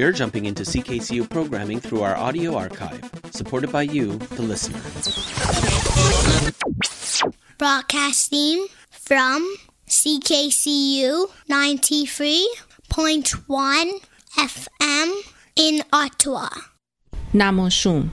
You're jumping into CKCU programming through our audio archive, supported by you, the listener. Broadcasting from CKCU 93.1 FM in Ottawa. نماشوم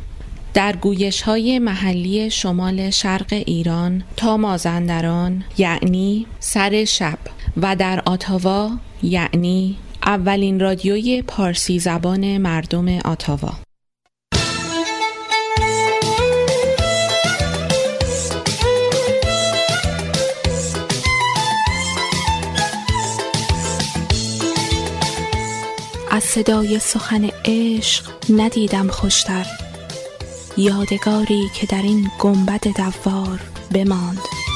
در گویش های محلی شمال شرق ایران تا مازندران یعنی سر شب و در آتاوا یعنی اولین رادیوی پارسی زبان مردم آتاوا از صدای سخن عشق ندیدم خوشتر. یادگاری که در این گنبد دوار بماند.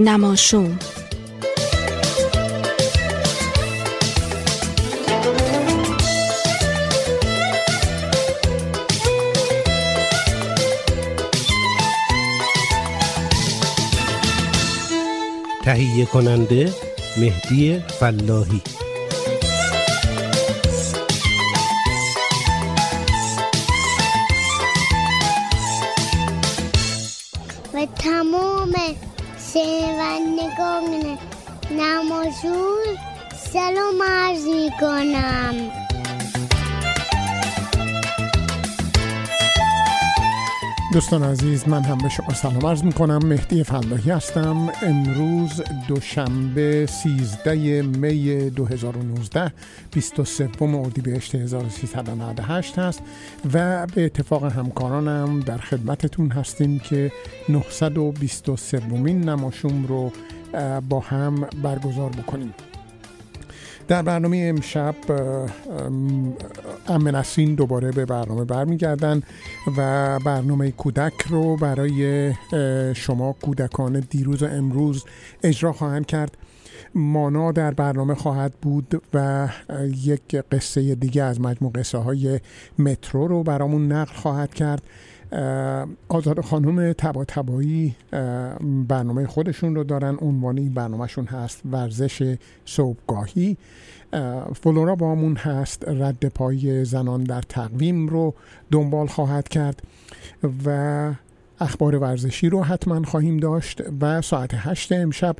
نماشوم. تهیه کننده مهدی فلاحی. سلام عرض می کنم دوستان عزیز من هم به شما سلام عرض می کنم مهدی فلاحی هستم. امروز دوشنبه 13 می 2019 23 اردیبهشت 1398 هست و به اتفاق همکارانم در خدمتتون هستیم که 923 مین نماشوم رو با هم برگزار بکنیم. در برنامه امشب ام نسرین دوباره به برنامه برمیگردن و برنامه کودک رو برای شما کودکان دیروز و امروز اجرا خواهند کرد. مانا در برنامه خواهد بود و یک قصه دیگه از مجموع قصه های مترو رو برامون نقل خواهد کرد. آزاد خانم تبا تبایی برنامه خودشون رو دارن. عنوانی برنامهشون هست ورزش صبحگاهی. اه، فلورا بامون هست رد پای زنان در تقویم رو دنبال خواهد کرد و اخبار ورزشی رو حتما خواهیم داشت و ساعت هشت امشب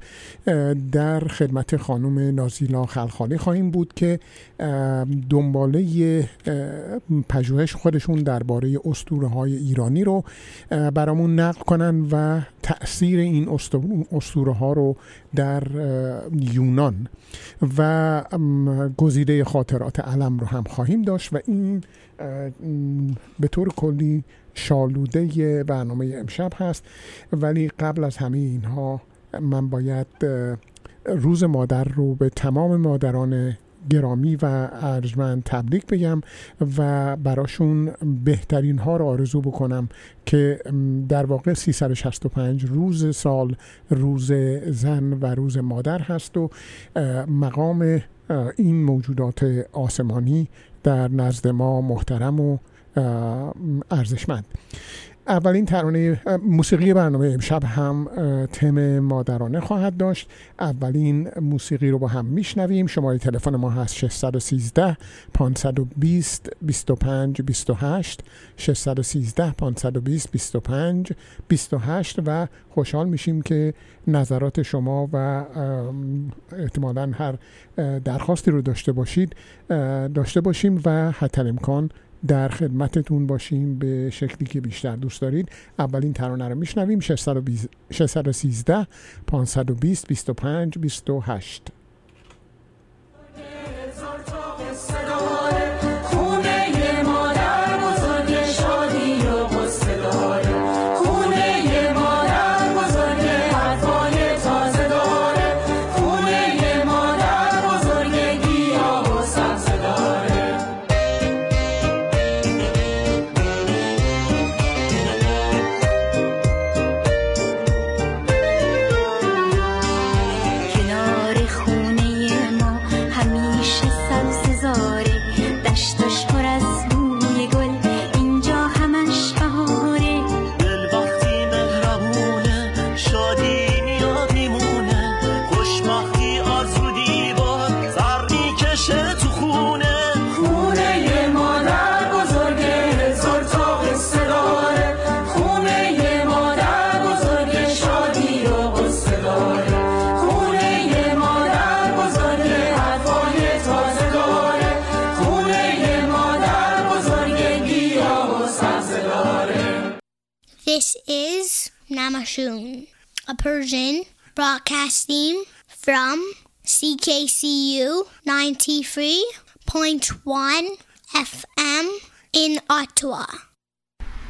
در خدمت خانم نازیلا خلخالی خواهیم بود که دنباله پژوهش خودشون درباره اسطوره های ایرانی رو برامون نقل کنن و تاثیر این اسطوره ها رو در یونان و گزیده خاطرات علم رو هم خواهیم داشت و این به طور کلی شالوده برنامه امشب هست. ولی قبل از همه اینها من باید روز مادر رو به تمام مادران گرامی و ارجمند تبریک بگم و براشون بهترین ها رو آرزو بکنم که در واقع 365 روز سال روز زن و روز مادر هست و مقام این موجودات آسمانی در نزد ما محترم و ارزشمند. اولین ترانه موسیقی برنامه امشب هم تم مادرانه خواهد داشت. اولین موسیقی رو با هم میشنویم. شماره تلفن ما هست 613 520 25 28 613 520 25 28 و خوشحال میشیم که نظرات شما و احتمالا هر درخواستی رو داشته باشید داشته باشیم و حتی امکان در خدمتتون باشیم به شکلی که بیشتر دوست دارید. اولین ترانه رو میشنویم. 613 520 25 28 is Namashun, a Persian broadcasting from CKCU 93.1 FM in Ottawa.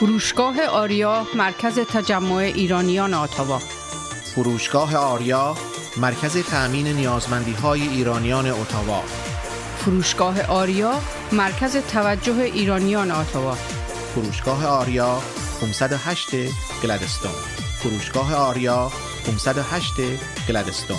فروشگاه آریا مرکز تجمع ایرانیان آتاوا فروشگاه آریا مرکز تأمین نیازمندی های ایرانیان اتاوا. فروشگاه آریا مرکز توجه ایرانیان آتاوا فروشگاه آریا 508 گلدستون فروشگاه آریا 508 گلدستون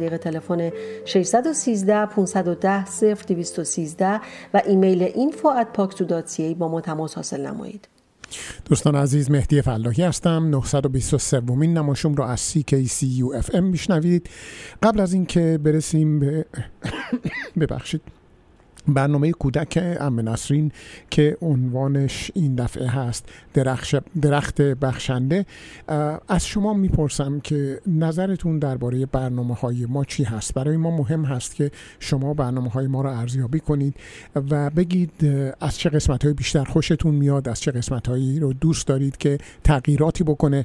طریق تلفن 613 510 0213 و ایمیل info@paksu.ca با ما تماس حاصل نمایید. دوستان عزیز مهدی فلاحی هستم. 923 ومین نماشوم رو از CKCU FM میشنوید. قبل از اینکه برسیم به ببخشید. برنامه کودک ام نسرین که عنوانش این دفعه هست. درخت بخشنده. از شما می‌پرسم که نظرتون درباره برنامه های ما چی هست؟ برای ما مهم هست که شما برنامه های ما رو ارزیابی کنید و بگید از چه قسمت های بیشتر خوشتون میاد از چه قسمت هایی رو دوست دارید که تغییراتی بکنه.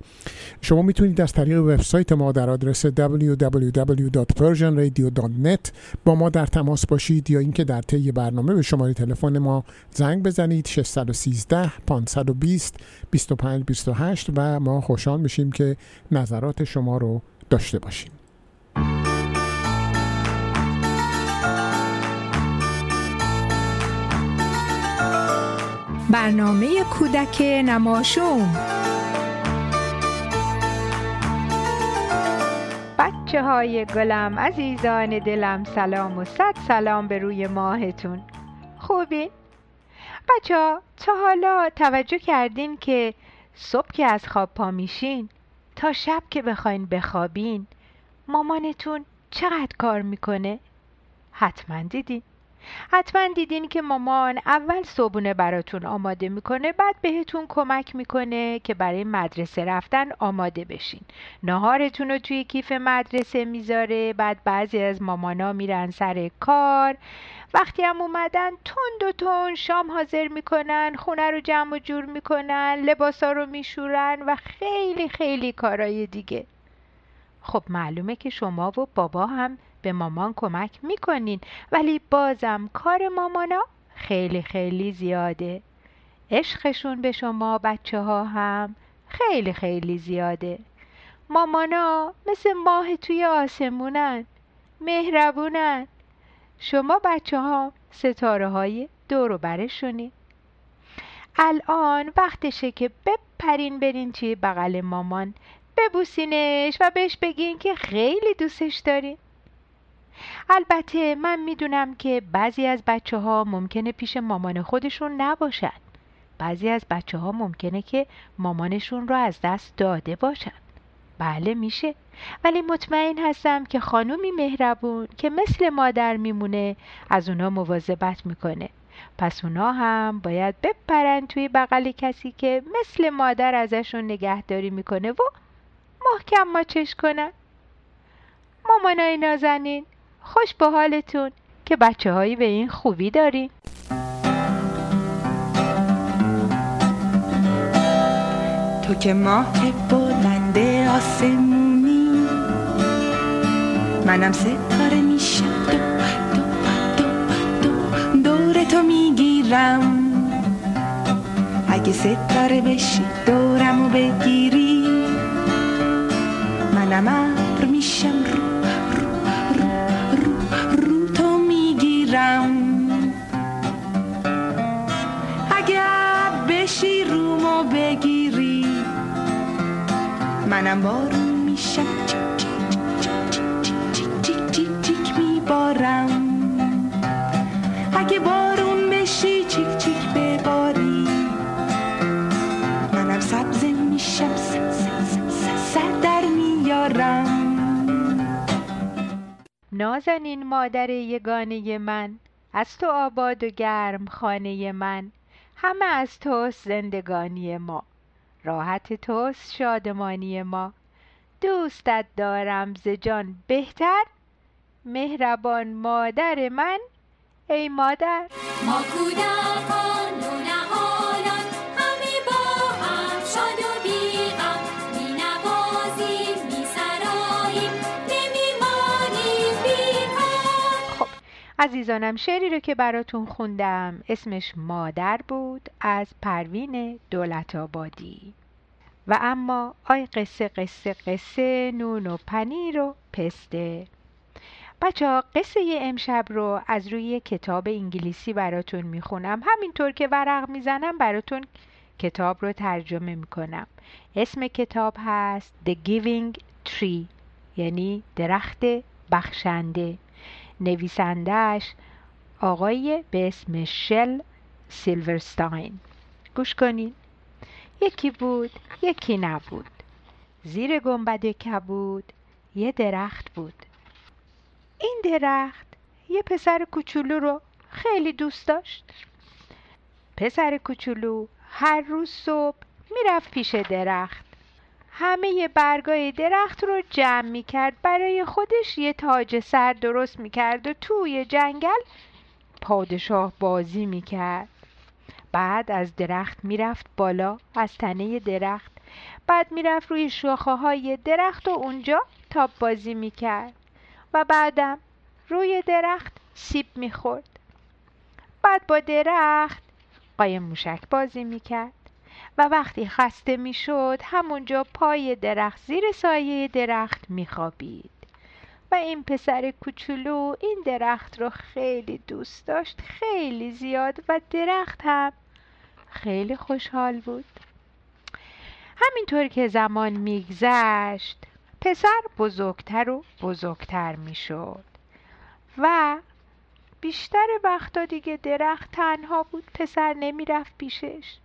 شما می‌تونید از طریق وبسایت ما در آدرس www.persianradio.net با ما در تماس باشید یا اینکه در طی برنامه به شماره تلفن ما زنگ بزنید 613 520 25 28 و ما خوشحال میشیم که نظرات شما رو داشته باشیم. برنامه کودک نماشوم. بچه های گلم عزیزان دلم سلام و صد سلام به روی ماهتون. خوبی؟ بچه ها تا حالا توجه کردین که صبح که از خواب پا میشین تا شب که بخواین بخوابین مامانتون چقدر کار می‌کنه؟ حتما دیدین. حتما دیدین که مامان اول صبونه براتون آماده می‌کنه بعد بهتون کمک می‌کنه که برای مدرسه رفتن آماده بشین. نهارتون رو توی کیف مدرسه می‌ذاره بعد بعضی از مامانا میرن سر کار. وقتی هم اومدن تند و تند شام حاضر می‌کنن خونه رو جمع و جور می‌کنن لباسا رو میشورن و خیلی خیلی کارای دیگه. خب معلومه که شما و بابا هم به مامان کمک می‌کنین ولی بازم کار مامانا خیلی خیلی زیاده. عشقشون به شما بچه ها هم خیلی خیلی زیاده. مامانا مثل ماه توی آسمونن مهربونن. شما بچه ها ستاره های دور برشونی. الان وقتشه که بپرین برین توی بغل مامان. ببوسینش و بهش بگین که خیلی دوستش دارین. البته من می‌دونم که بعضی از بچه ها ممکنه پیش مامان خودشون نباشن. بعضی از بچه ها ممکنه که مامانشون رو از دست داده باشن. بله میشه. ولی مطمئن هستم که خانومی مهربون که مثل مادر میمونه از اونا مواظبت می‌کنه. پس اونا هم باید بپرن توی بغل کسی که مثل مادر ازشون نگهداری می‌کنه و محکم ماچش کنن. مامانای نازنین خوش به حالتون که بچه هایی به این خوبی دارین. تو که ماه بلند آسمونی منم ستاره میشم دو دو دو دو. دور تو می‌گیرم. اگه ستاره بشی دورمو بگیری. منم ابر میشم. رو رو رو رو رو تو می‌گیرم. اگه ابر بشی رومو بگیری. منم بارون میبارم اگه بارون بشی چیک چیک بباری. منم سبز میشم سر در میارم. نازنین مادر یگانه من از تو آباد و گرم خانه من. همه از توست زندگانی ما راحت توست شادمانی ما. دوستت دارم ز جان بهتر مهربان مادر من ای مادر. ما کودکان همه با هم شاد و بیغم. می نوازیم می سراییم نمیمانیم بیکار خب عزیزانم شعری رو که براتون خوندم اسمش مادر بود از پروین دولت آبادی. و اما آی قصه قصه قصه نون و پنیر و پسته. بچه ها قصه امشب رو از روی کتاب انگلیسی براتون می‌خونم. همینطور که ورق می‌زنم براتون کتاب رو ترجمه می‌کنم. اسم کتاب هست The Giving Tree یعنی درخت بخشنده. نویسندهش آقای به اسم شل سیلورستاین. گوش کنین. یکی بود یکی نبود. زیر گنبد کبود یه درخت بود. این درخت یه پسر کوچولو رو خیلی دوست داشت. پسر کوچولو هر روز صبح می‌رفت پیش درخت. همه برگای درخت رو جمع می‌کرد. برای خودش یه تاج سر درست می‌کرد و توی جنگل پادشاه بازی می‌کرد. بعد از درخت می‌رفت بالا از تنه درخت. بعد می‌رفت روی شاخه های درخت و اونجا تاب بازی می‌کرد. و بعدم روی درخت سیب می‌خورد. بعد با درخت قایم موشک بازی می‌کرد و وقتی خسته می‌شد همونجا پای درخت زیر سایه درخت میخوابید. و این پسر کوچولو این درخت رو خیلی دوست داشت خیلی زیاد و درخت هم خیلی خوشحال بود. همینطور که زمان میگذشت پسر بزرگتر و بزرگتر می‌شد. و بیشتر وقتا دیگه درخت تنها بود پسر نمی‌رفت پیشش.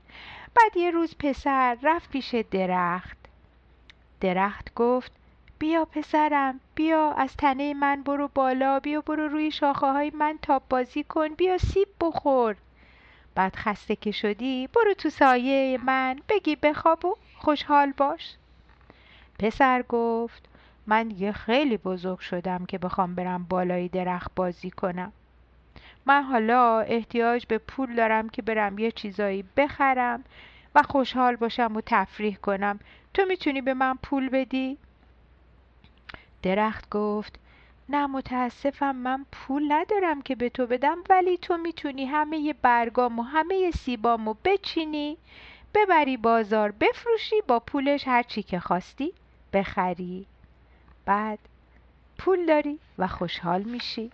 بعد یه روز پسر رفت پیش درخت. درخت گفت بیا پسرم بیا از تنه من برو بالا بیا برو روی شاخه های من تاب بازی کن بیا سیب بخور. بعد خسته که شدی برو تو سایه من بگی بخواب و خوشحال باش. پسر گفت من دیگه خیلی بزرگ شدم که بخوام برم بالای درخت بازی کنم. من حالا احتیاج به پول دارم که برم یه چیزایی بخرم و خوشحال باشم و تفریح کنم. تو می‌تونی به من پول بدی؟ درخت گفت نه متاسفم من پول ندارم که به تو بدم ولی تو می‌تونی همه برگام و همه سیبامو بچینی ببری بازار بفروشی با پولش هر چی که خواستی. بخری. بعد پول داری و خوشحال میشی.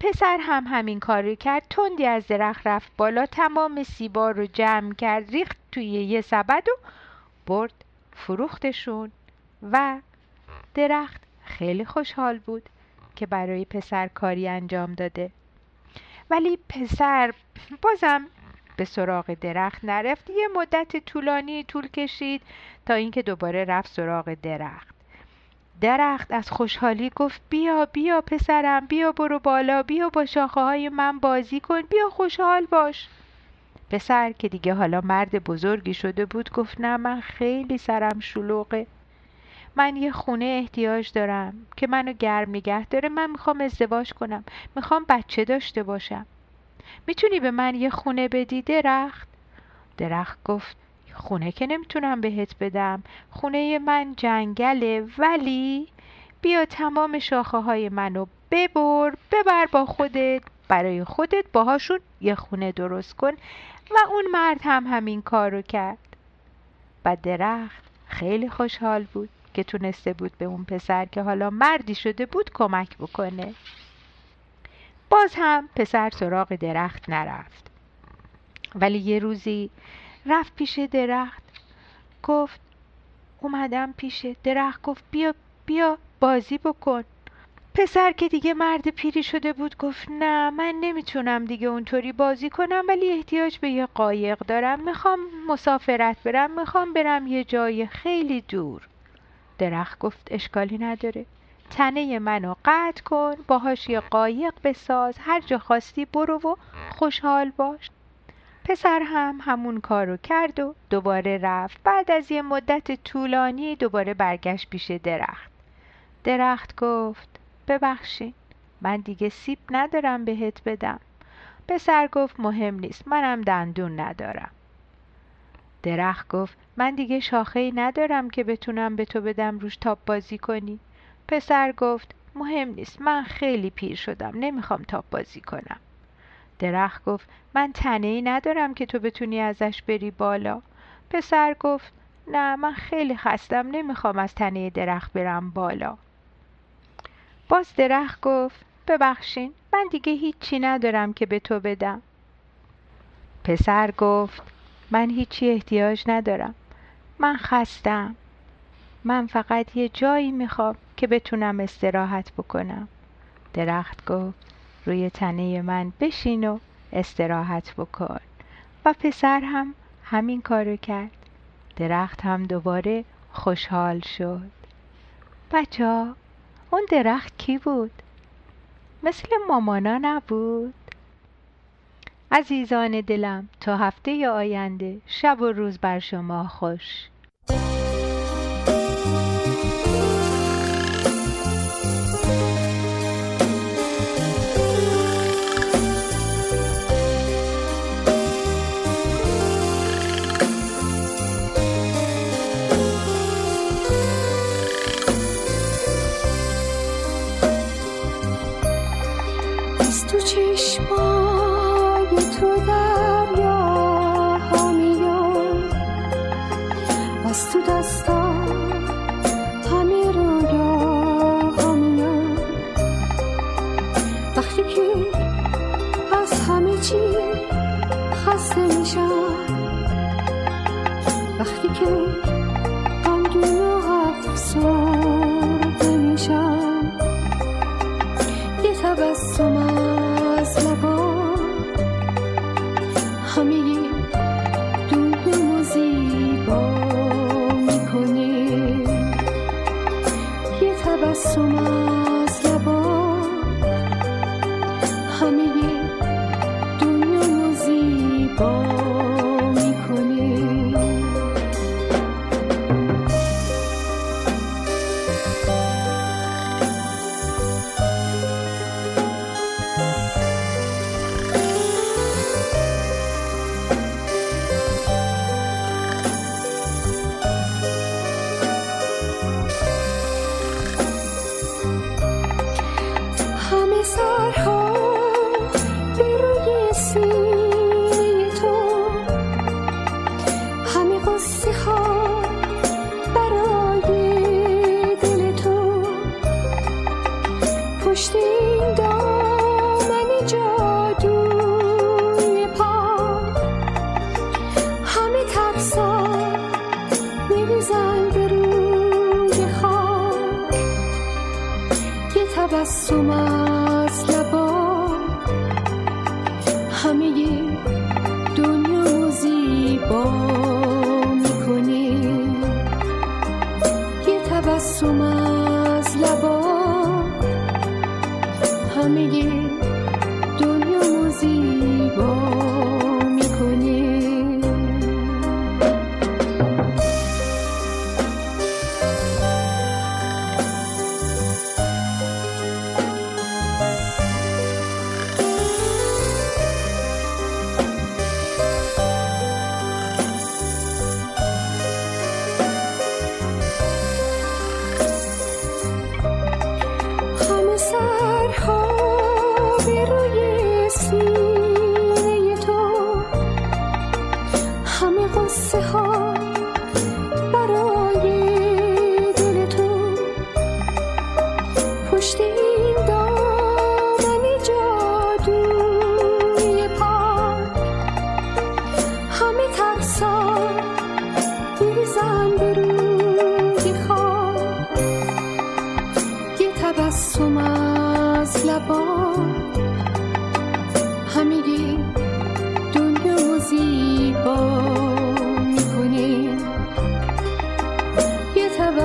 پسر هم همین کاری کرد تندی از درخت رفت بالا تمام سیبا رو جمع کرد ریخت توی یه سبد و برد فروختشون و درخت خیلی خوشحال بود که برای پسر کاری انجام داده. ولی پسر بازم به سراغ درخت نرفت. یه مدت طولانی طول کشید تا اینکه دوباره رفت سراغ درخت. درخت از خوشحالی گفت بیا بیا پسرم بیا برو بالا بیا با شاخه های من بازی کن بیا خوشحال باش. پسر که دیگه حالا مرد بزرگی شده بود گفت نه من خیلی سرم شلوغه. من یه خونه احتیاج دارم که منو گرم نگه داره. من می‌خوام ازدواج کنم. می‌خوام بچه داشته باشم. می‌تونی به من یه خونه بدی درخت؟ درخت گفت خونه که نمی‌تونم بهت بدم. خونه من جنگله ولی بیا تمام شاخه های منو ببر ببر با خودت. برای خودت باهاشون یه خونه درست کن و اون مرد هم همین کار رو کرد. و درخت خیلی خوشحال بود که تونسته بود به اون پسر که حالا مردی شده بود کمک بکنه. باز هم پسر سراغ درخت نرفت. ولی یه روزی رفت پیش درخت گفت اومدم پیش درخت گفت بیا بیا بازی بکن. پسر که دیگه مرد پیری شده بود گفت نه من نمی‌تونم دیگه اونطوری بازی کنم ولی احتیاج به یه قایق دارم. می‌خوام مسافرت برم می‌خوام برم یه جای خیلی دور. درخت گفت اشکالی نداره. تنه منو قطع کن باهاش یه قایق بساز هر جا خواستی برو و خوشحال باش. پسر هم همون کارو کرد و دوباره رفت. بعد از یه مدت طولانی دوباره برگشت پیش درخت. درخت گفت ببخشید من دیگه سیب ندارم بهت بدم. پسر گفت مهم نیست منم دندون ندارم. درخت گفت من دیگه شاخه ای ندارم که بتونم به تو بدم روش تاپ بازی کنی. پسر گفت مهم نیست من خیلی پیر شدم نمی‌خوام تاپ بازی کنم. درخت گفت من تنه ای ندارم که تو بتونی ازش بری بالا. پسر گفت نه من خیلی خستم نمی‌خوام از تنه درخت برم بالا. باز درخت گفت ببخشین من دیگه هیچی ندارم که به تو بدم. پسر گفت من هیچی احتیاج ندارم. من خستم. من فقط یه جایی می‌خوام که بتونم استراحت بکنم. درخت گفت روی تنه من بشین و استراحت بکن. و پسر هم همین کارو کرد. درخت هم دوباره خوشحال شد. بچه ها اون درخت کی بود؟ مثل مامانا نبود؟ عزیزان دلم تا هفته آینده شب و روز بر شما خوش.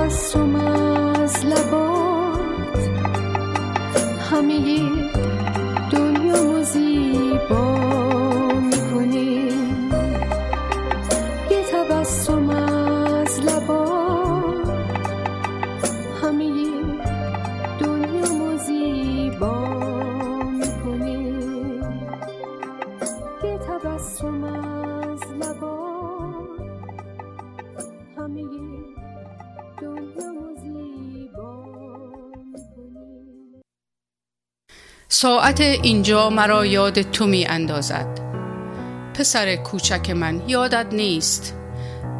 یه تبسم از ساعت اینجا مرا یاد تو می اندازد. پسر کوچک من یادت نیست.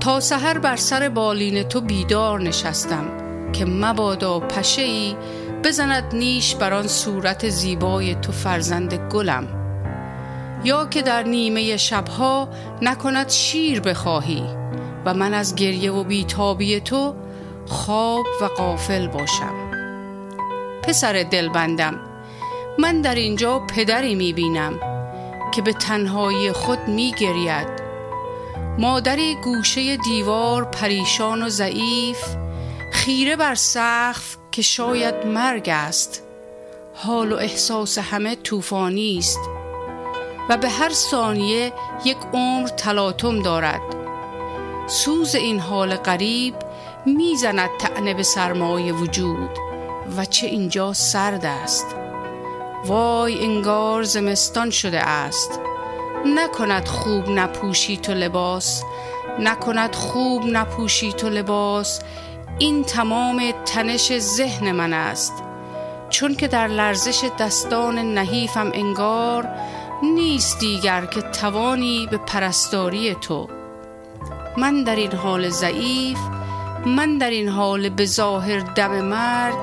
تا سحر بر سر بالین تو بیدار نشستم که مبادا پشه ای بزند نیش بر آن صورت زیبای تو فرزند گلم. یا که در نیمه شبها نکند شیر بخواهی و من از گریه و بیتابی تو خواب و قافل باشم. پسر دلبندم من در اینجا پدری می‌بینم که به تنهایی خود میگرید. مادری گوشه دیوار پریشان و ضعیف خیره بر سقف که شاید مرگ است. حال و احساس همه طوفانی است و به هر ثانیه یک عمر تلاطم دارد. سوز این حال غریب می‌زند تعنه به سرمایه وجود و چه اینجا سرد است. وای انگار زمستان شده است. نکند خوب نپوشی تو لباس. نکند خوب نپوشی تو لباس. این تمام تنش ذهن من است. چون که در لرزش دستان نحیفم انگار نیست دیگر که توانی به پرستاری تو. من در این حال ضعیف من در این حال به ظاهر دم مرگ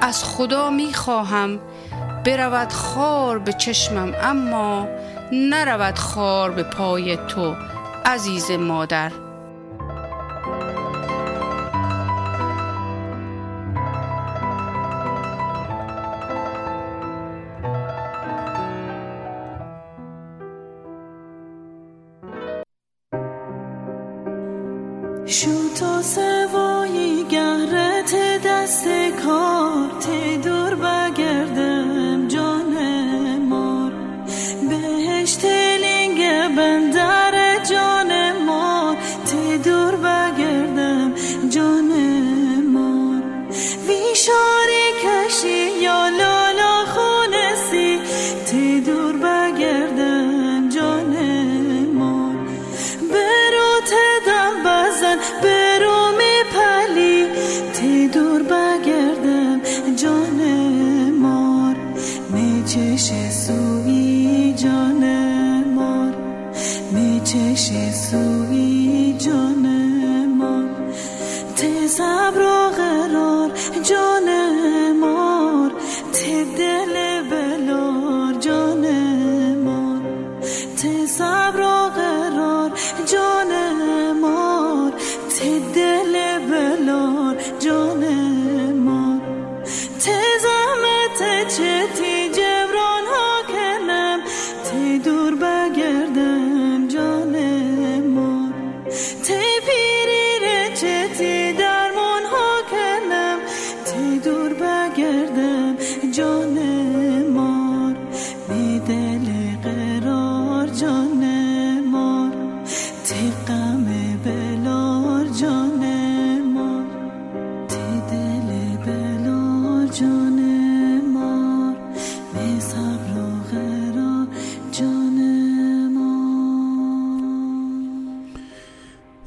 از خدا می خواهم برود خار به چشمم اما نرود خار به پای تو عزیز مادر شو تو س.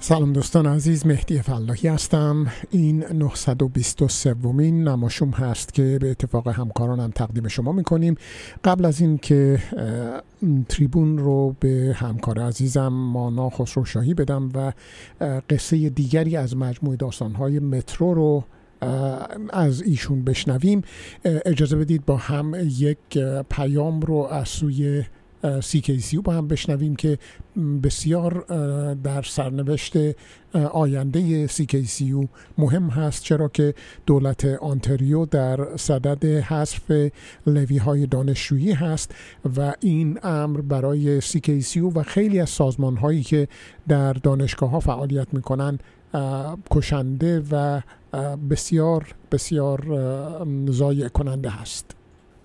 سلام دوستان عزیز مهدی فلاحی هستم. این 923 ومین نماشوم هست که به اتفاق همکارانم تقدیم شما می‌کنیم. قبل از این که تریبون رو به همکار عزیزم مانا خسرو شاهی بدم و قصه دیگری از مجموعه داستانهای مترو رو از ایشون بشنویم. اجازه بدید با هم یک پیام رو از سوی CKCU با هم بشنویم که بسیار در سرنوشت آینده CKCU مهم هست. چرا که دولت آنتریو در صدد حذف لوی های دانشجویی هست و این امر برای CKCU و خیلی از سازمان هایی که در دانشگاه ها فعالیت می‌کنن کشنده و بسیار بسیار ضایع کننده هست.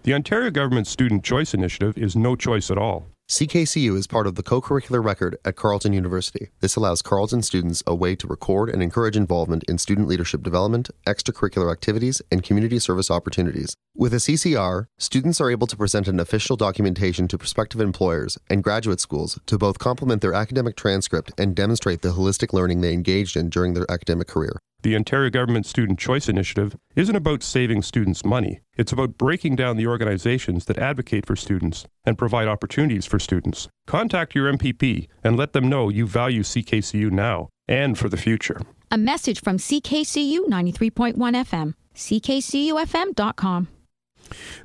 The Ontario Government Student Choice Initiative is no choice at all. CKCU is part of the co curricular record at Carleton University. This allows Carleton students a way to record and encourage involvement in student leadership development, extracurricular activities, and community service opportunities. With a CCR, students are able to present an official documentation to prospective employers and graduate schools to both complement their academic transcript and demonstrate the holistic learning they engaged in during their academic career The Ontario Government Student Choice Initiative isn't about saving students money. It's about breaking down the organizations that advocate for students and provide opportunities for students. Contact your MPP and let them know you value CKCU now and for the future. A message from CKCU 93.1 FM, ckcufm.com.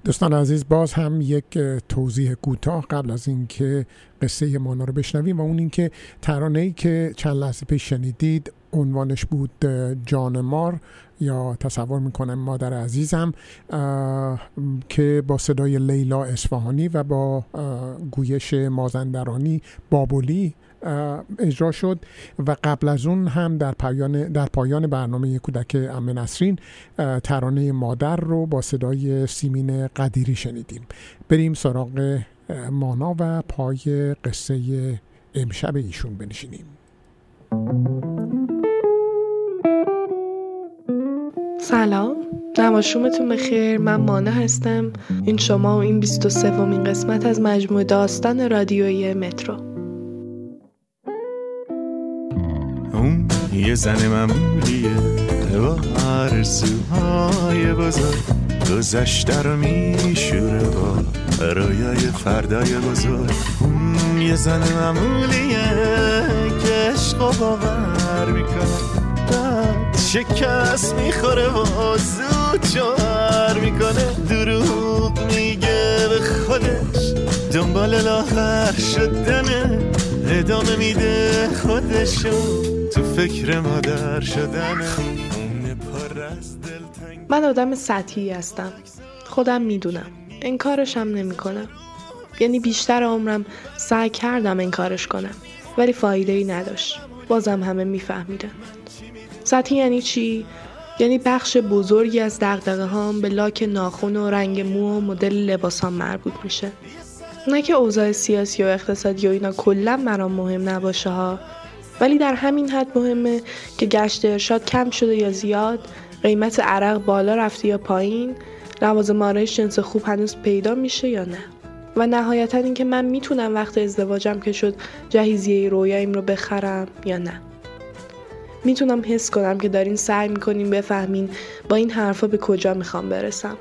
دوستان عزیز باز هم یک اه، توضیح کوتاه قبل از اینکه قصه مانا رو بشنویم و اون اینکه ترانه ای که چند لحظه پیش شنیدید عنوانش بود جان مار یا تصور می‌کنم مادر عزیزم که با صدای لیلا اصفهانی و با گویش مازندرانی بابلی اه، اجرا شد و قبل از اون هم در پایان در پایان برنامه کودک ام نسرین ترانه مادر رو با صدای سیمین قدیری شنیدیم. بریم سراغ مانا و پای قصه امشب ایشون بنشینیم. سلام. نماشومتون بخیر. من مانا هستم. این شما و این 23 ومین قسمت از مجموعه داستان رادیویی مترو. اون یه زن معمولیه با آرزوهای بزرگ. گذشته رو میشوره با رویای فردای بزرگ. اون یه زن معمولیه که عشق و باور می‌کنه شکست می‌خوره و زود جوهر می‌کنه. دروغ میگه به خودش. دنبال لاغر شدنه. ادامه میده خودشو. تو فکر مادر شدنه. من آدم سطحی هستم. خودم می‌دونم. انکارشم نمی‌کنم. یعنی بیشتر عمرم سعی کردم انکارش کنم. ولی فایده ای نداشت. بازم همه میفهمیدن. سطحی یعنی چی؟ یعنی بخش بزرگی از دغدغه هام به لاک ناخون و رنگ مو و مدل لباسام مربوط میشه. نه که اوضاع سیاسی و اقتصادی و اینا کلا برام مهم نباشه ها. ولی در همین حد مهمه که گشت ارشاد کم شده یا زیاد قیمت عرق بالا رفته یا پایین لوازم آرایش جنس خوب هنوز پیدا میشه یا نه. و نهایتا اینکه من می‌تونم وقت ازدواجم که شد جهیزیه رویاییم رو بخرم یا نه. می‌تونم حس کنم که دارین سعی می‌کنین بفهمین با این حرفا به کجا می‌خوام برسم.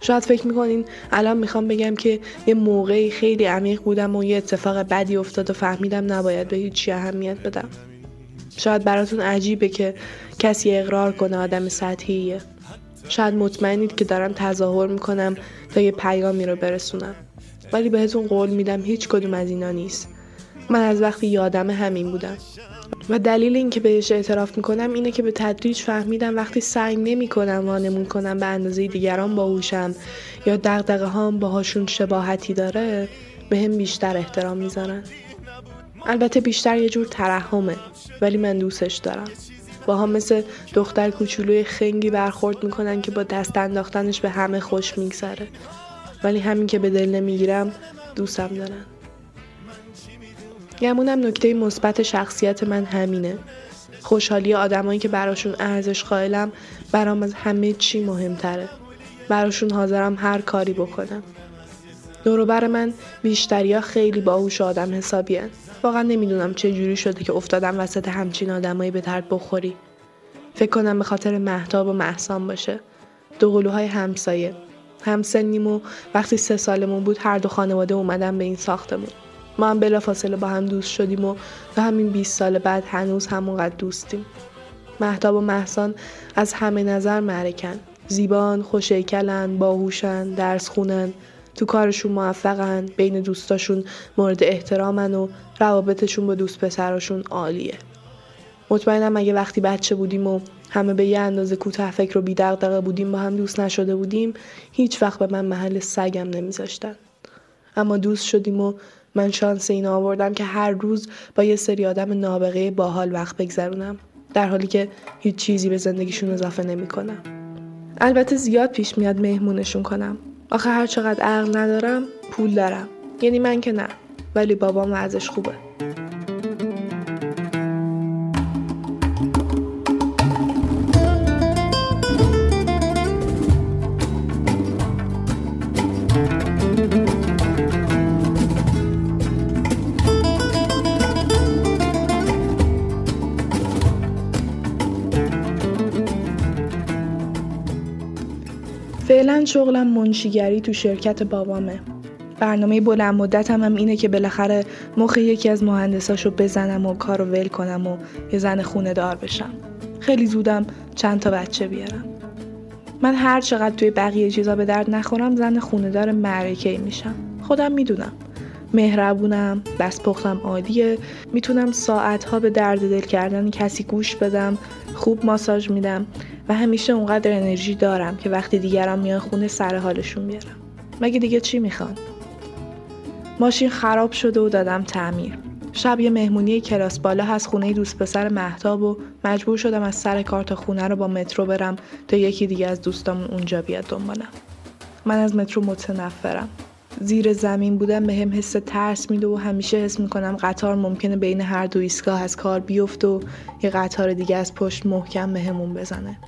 شاید فکر می‌کنین الان می‌خوام بگم که یه موقعی خیلی عمیق بودم و یه اتفاق بدی افتاد و فهمیدم نباید به هیچی اهمیت بدم. شاید براتون عجیبه که کسی اقرار کنه آدم سطحیه. شاید مطمئنید که دارم تظاهر می‌کنم تا یه پیامی رو برسونم. ولی بهتون قول میدم هیچ کدوم از اینا نیست. من از وقتی یادم همین بودم. و دلیل اینکه بهش اعتراف می‌کنم اینه که به تدریج فهمیدم وقتی سعی نمی‌کنم وانمون کنم به اندازه دیگران باهوشم یا دغدغه هام باهاشون شباهتی داره به هم بیشتر احترام می‌ذارن. البته بیشتر یه جور ترحمه ولی من دوستش دارم. با هم مثل دختر کوچولوی خنگی برخورد می‌کنن که با دست انداختنش به همه خوش میگذره. ولی همین که به دل نمی‌گیرم دوستم دارن. گمونم نکته مثبت شخصیت من همینه. خوشحالی آدمایی که براشون ارزش قائلم برام از همه چی مهمتره. براشون حاضرم هر کاری بکنم. دوروبر من بیشتریا خیلی باهوش آدم حسابی واقعا نمی‌دونم چه جوری شده که افتادم وسط همچین آدمایی به درد بخوری. فکر کنم به خاطر محتاب و محسان باشه. دو قلوهای همسایه. همسنیم و وقتی سه سالمون بود هر دو خانواده اومدن به این ساختمون. ما هم بلافاصله با هم دوست شدیم و تا همین 20 سال بعد هنوز همونقدر دوستیم. محتاب و محسان از همه نظر معرکن. زیبان، خوشیکلن، باهوشن، درس خونن تو کارشون موفقن بین دوستاشون مورد احترامن و روابطشون با دوست پسراشون عالیه. مطمئنم اگه وقتی بچه بودیم و همه به یه اندازه کوتاه فکر و بیدغدغه بودیم با هم دوست نشده بودیم هیچ وقت به من محل سگم نمیذاشتن. اما دوست شدیم و من شانس این آوردم که هر روز با یه سری آدم نابغه باحال وقت بگذرونم در حالی که هیچ چیزی به زندگیشون اضافه نمی‌کنم. البته زیاد پیش میاد مهمونشون کنم. آخه هر چقدر عقل ندارم پول دارم. یعنی من که نه ولی بابام وضعش خوبه. شغلم منشیگری تو شرکت بابامه. برنامه بلند مدتم هم اینه که بالاخره مخ یکی از مهندساشو بزنم و کارو ول کنم و یه زن خونه دار بشم. خیلی زودم چند تا بچه بیارم. من هر چقدر توی بقیه چیزا به درد نخورم زن خونه دار معرکه میشم. خودم می‌دونم. مهربونم دستپختم عالیه می‌تونم ساعتها به درد دل کردن کسی گوش بدم خوب ماساژ میدم. و همیشه اونقدر انرژی دارم که وقتی دیگران میان خونه سر حالشون بیارم مگه دیگه چی می‌خوان؟ ماشین خراب شده و دادم تعمیر. شب یه مهمونی کلاس بالا هست خونه دوست پسر محتاب و مجبور شدم از سر کار تا خونه رو با مترو برم تا یکی دیگه از دوستامون اونجا بیاد دنبالم. من از مترو متنفرم. زیر زمین بودن به هم حس ترس میده و همیشه حس می‌کنم قطار ممکنه بین هر دو ایستگاه از کار بیفته و یه قطار دیگه از پشت محکم به همون بزنه.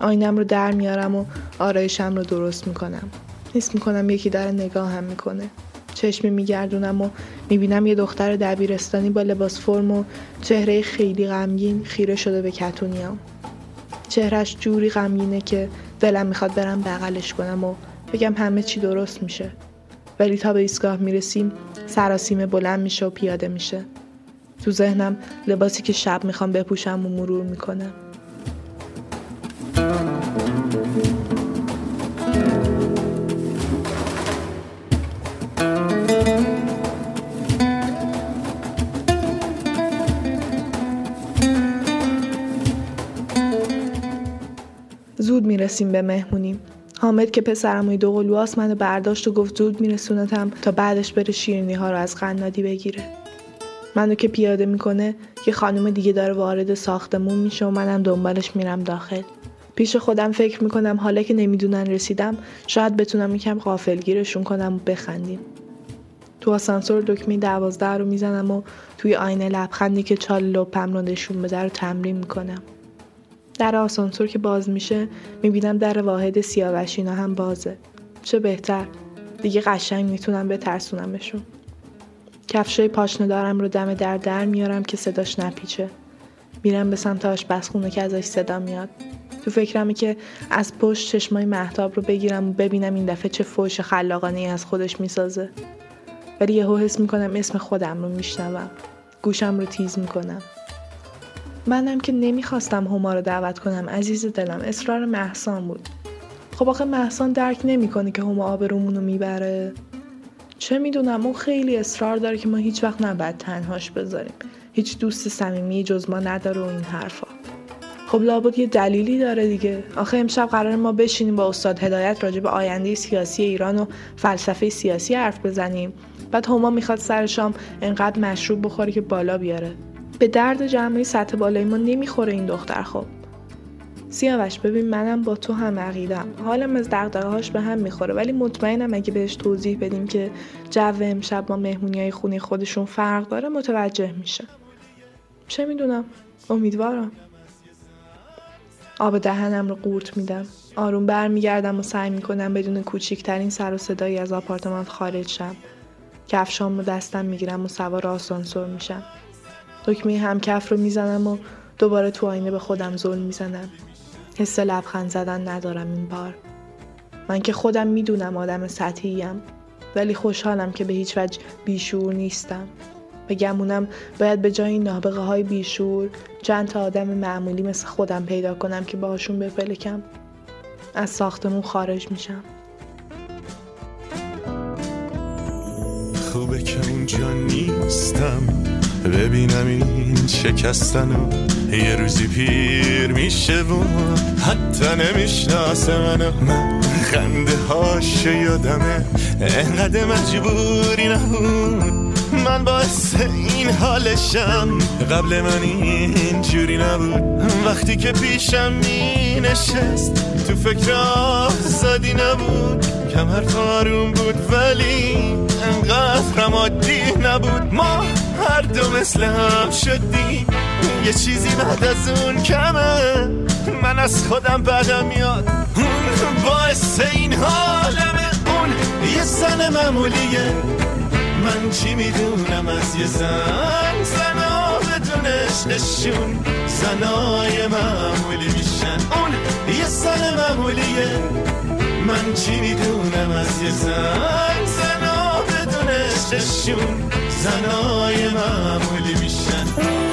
آینم رو در میارم و آرایشم رو درست می‌کنم. حس می‌کنم یکی داره نگاه هم می‌کنه. چشمی میگردونم و می‌بینم یه دختر دبیرستانی با لباس فرم و چهره خیلی غمگین خیره شده به کتونیام. چهرش جوری غمگینه که دلم می‌خواد برم بغلش کنم و بگم همه چی درست میشه. ولی تا به ایستگاه می‌رسیم سراسیمه بلند میشه و پیاده میشه. تو ذهنم لباسی که شب می‌خوام بپوشم و مرور می‌کنه. زود می‌رسیم به مهمونیم. حامد که پسرموی دو قلواست منو برداشت و گفت زود میرسونتم تا بعدش بره شیرینی ها رو از قنادی بگیره. منو که پیاده می‌کنه یه خانم دیگه داره وارد ساختمون میشه و منم دنبالش میرم داخل. پیش خودم فکر می‌کنم حالا که نمی‌دونن رسیدم شاید بتونم یکم غافلگیرشون کنم و بخندیم. تو آسانسور دکمه دوازده رو می‌زنم و توی آینه لبخندی که چال لپم رو نشون بده رو تمرین می‌کنم. در آسانسور که باز میشه می‌بینم در واحد سیاوشینا هم بازه. چه بهتر؟ دیگه قشنگ می‌تونم بترسونمشون. کفشای پاشنه دارم رو دم در در میارم که صداش نپیچه. میرم به سمت آشپزخونه که ازش صدا میاد. تو فکرمه که از پشت چشمای محتاب رو بگیرم و ببینم این دفعه چه فوش خلاقانه ای از خودش می‌سازه. ولی یهو حس می‌کنم اسم خودم رو میشنوم. گوشم رو تیز می‌کنم. منم که نمی‌خواستم هما رو دعوت کنم عزیز دلم. اصرار محسان بود. خب آخه محسان درک نمی‌کنه که هما آبرومونو می‌بره. چه می‌دونم اون خیلی اصرار داره که ما هیچ وقت نباید تنهاش بذاریم. هیچ دوست صمیمی جز ما نداره و این حرفا. خب لابد یه دلیلی داره دیگه. آخه امشب قرار ما بشینیم با استاد هدایت راجع به آینده سیاسی ایران و فلسفه سیاسی حرف بزنیم. بعد هما می‌خواد سر شام انقدر مشروب بخوره که بالا بیاره. به درد جمعی سطح بالای ما نمی‌خوره این دختر خب. سیاوش ببین منم با تو هم عقیدم. حالم از دغدغه‌هاش به هم می‌خوره ولی مطمئنم اگه بهش توضیح بدیم که جو امشب با مهمونی های خونه خودشون فرق داره متوجه میشه. چه می‌دونم؟ امیدوارم. آب دهنم رو قورت میدم. آروم برمیگردم و سعی می‌کنم بدون کوچیکترین سر و صدایی از آپارتمان خارج شم. کفشام رو دستم می‌گیرم و سوار آسانسور میشم. دکمه همکف رو می‌زنم و دوباره تو آینه به خودم ظلم می‌زنم. حس لبخند زدن ندارم این بار. من که خودم می‌دونم آدم سطحیم ولی خوشحالم که به هیچ وجه بیشور نیستم. به گمونم باید به جای این نابغه های بیشور چند تا آدم معمولی مثل خودم پیدا کنم که باهاشون بپلکم. از ساختمون خارج میشم. خوبه که اونجا نیستم. ببینم این شکستن و یه روزی پیر میشه و حتی نمی‌شناسه منو. من خنده هاش یادمه. انقدر مجبوری نبود. من باعث این حالشم. قبل من اینجوری نبود. وقتی که پیشم می نشست تو فکر آزادی نبود. کمر آروم بود ولی انقدر عادی نبود. ما هر دو مثل هم شدیم. یه چیزی بعد از اون کمه. من از خودم بدم میاد. اون باعث این حالمه اون یه زن معمولیه. من چی می‌دونم از یه زن؟ زنا بدون عشقشون زنای معمولی میشن. اون یه زن معمولیه. من چی می‌دونم از یه زن زنا بدون عشقشون زنای معمولی میشن.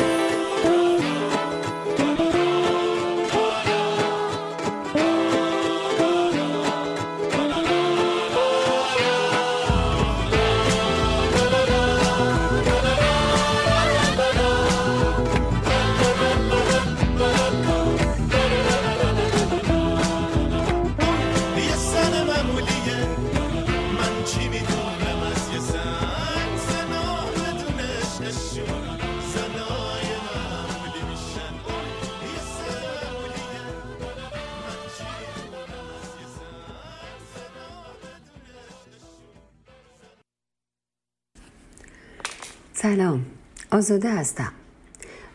آزاده هستم.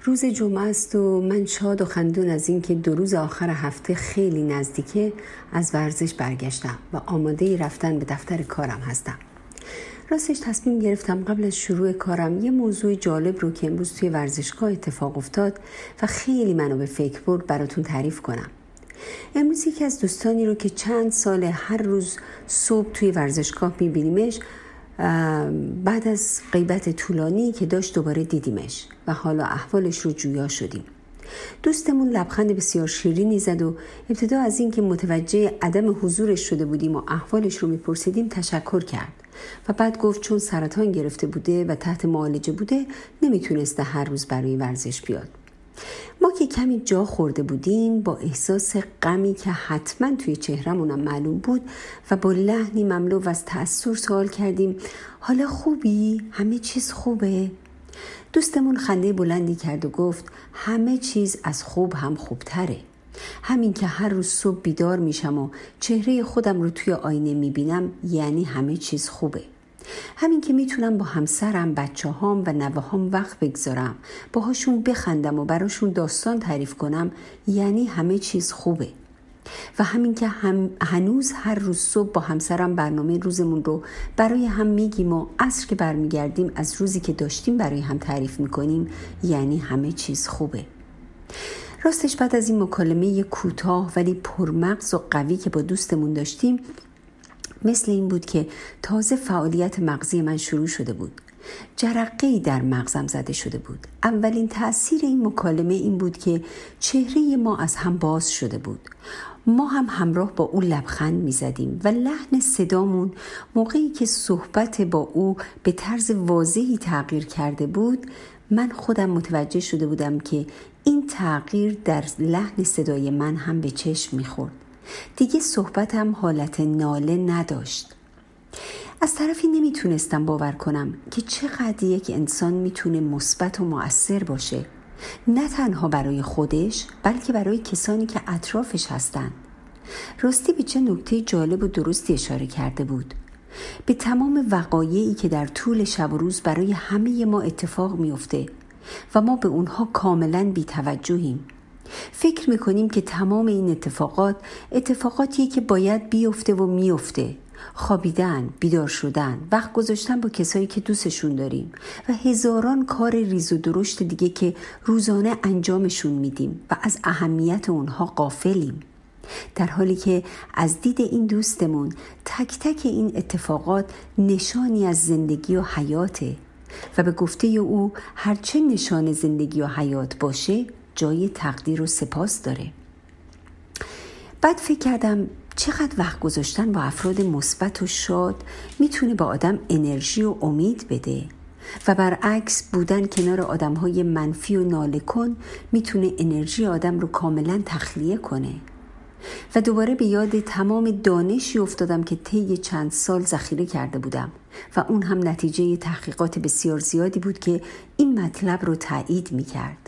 روز جمعه است و من شاد و خندون از اینکه دو روز آخر هفته خیلی نزدیکه از ورزش برگشتم و آماده رفتن به دفتر کارم هستم. راستش تصمیم گرفتم قبل از شروع کارم یه موضوع جالب رو که امروز توی ورزشگاه اتفاق افتاد و خیلی منو به فکر برد براتون تعریف کنم. امروز یکی از دوستانی رو که چند سال هر روز صبح توی ورزشگاه میبینیمش بعد از غیبت طولانی که داشت دوباره دیدیمش و حالا احوالش رو جویا شدیم. دوستمون لبخند بسیار شیرینی زد و ابتدا از اینکه متوجه عدم حضورش شده بودیم و احوالش رو میپرسیدیم تشکر کرد و بعد گفت چون سرطان گرفته بوده و تحت معالجه بوده نمی‌تونسته هر روز برای ورزش بیاد. ما که کمی جا خورده بودیم با احساس غمی که حتما توی چهرمونم معلوم بود و با لحنی مملو از تأثیر سوال کردیم حالا خوبی؟ همه چیز خوبه؟ دوستمون خنده بلندی کرد و گفت همه چیز از خوب هم خوبتره همین که هر روز صبح بیدار میشم و چهره خودم رو توی آینه می‌بینم یعنی همه چیز خوبه همین که می‌تونم با همسرم بچه هام و نوه هام وقت بگذارم. باهاشون بخندم و براشون داستان تعریف کنم یعنی همه چیز خوبه. و همین که هم هنوز هر روز صبح با همسرم برنامه روزمون رو برای هم میگیم و عصر که برمیگردیم از روزی که داشتیم برای هم تعریف می‌کنیم یعنی همه چیز خوبه. راستش بعد از این مکالمه کوتاه ولی پرمغز و قوی که با دوستمون داشتیم مثل این بود که تازه فعالیت مغزی من شروع شده بود. جرقه در مغزم زده شده بود. اولین تاثیر این مکالمه این بود که چهره ما از هم باز شده بود. ما هم همراه با او لبخند می زدیم و لحن صدامون موقعی که صحبت با او به طرز واضحی تغییر کرده بود من خودم متوجه شده بودم که این تغییر در لحن صدای من هم به چشم می‌خورد. دیگه صحبتم حالت ناله نداشت. از طرفی نمی‌تونستم باور کنم که چقدر یک انسان می‌تونه مثبت و مؤثر باشه. نه تنها برای خودش بلکه برای کسانی که اطرافش هستند راستی به چه نکته جالب و درستی اشاره کرده بود. به تمام وقایعی که در طول شب و روز برای همه ما اتفاق میافته و ما به اونها کاملا بیتوجهیم. فکر می‌کنیم که تمام این اتفاقات اتفاقاتیه که باید بیفته و میفته خوابیدن، بیدار شدن، وقت گذاشتن با کسایی که دوستشون داریم و هزاران کار ریز و درشت دیگه که روزانه انجامشون میدیم و از اهمیت اونها قافلیم. در حالی که از دید این دوستمون تک تک این اتفاقات نشانی از زندگی و حیاته و به گفته او هرچه نشان زندگی و حیات باشه جای تقدیر و سپاس داره. بعد فکر کردم چقدر وقت گذاشتن با افراد مثبت و شاد می‌تونه به آدم انرژی و امید بده. و برعکس بودن کنار آدم های منفی و ناله کن می‌تونه انرژی آدم رو کاملا تخلیه کنه. و دوباره به یاد تمام دانشی افتادم که طی چند سال ذخیره کرده بودم. و اون هم نتیجه تحقیقات بسیار زیادی بود که این مطلب رو تایید می کرد.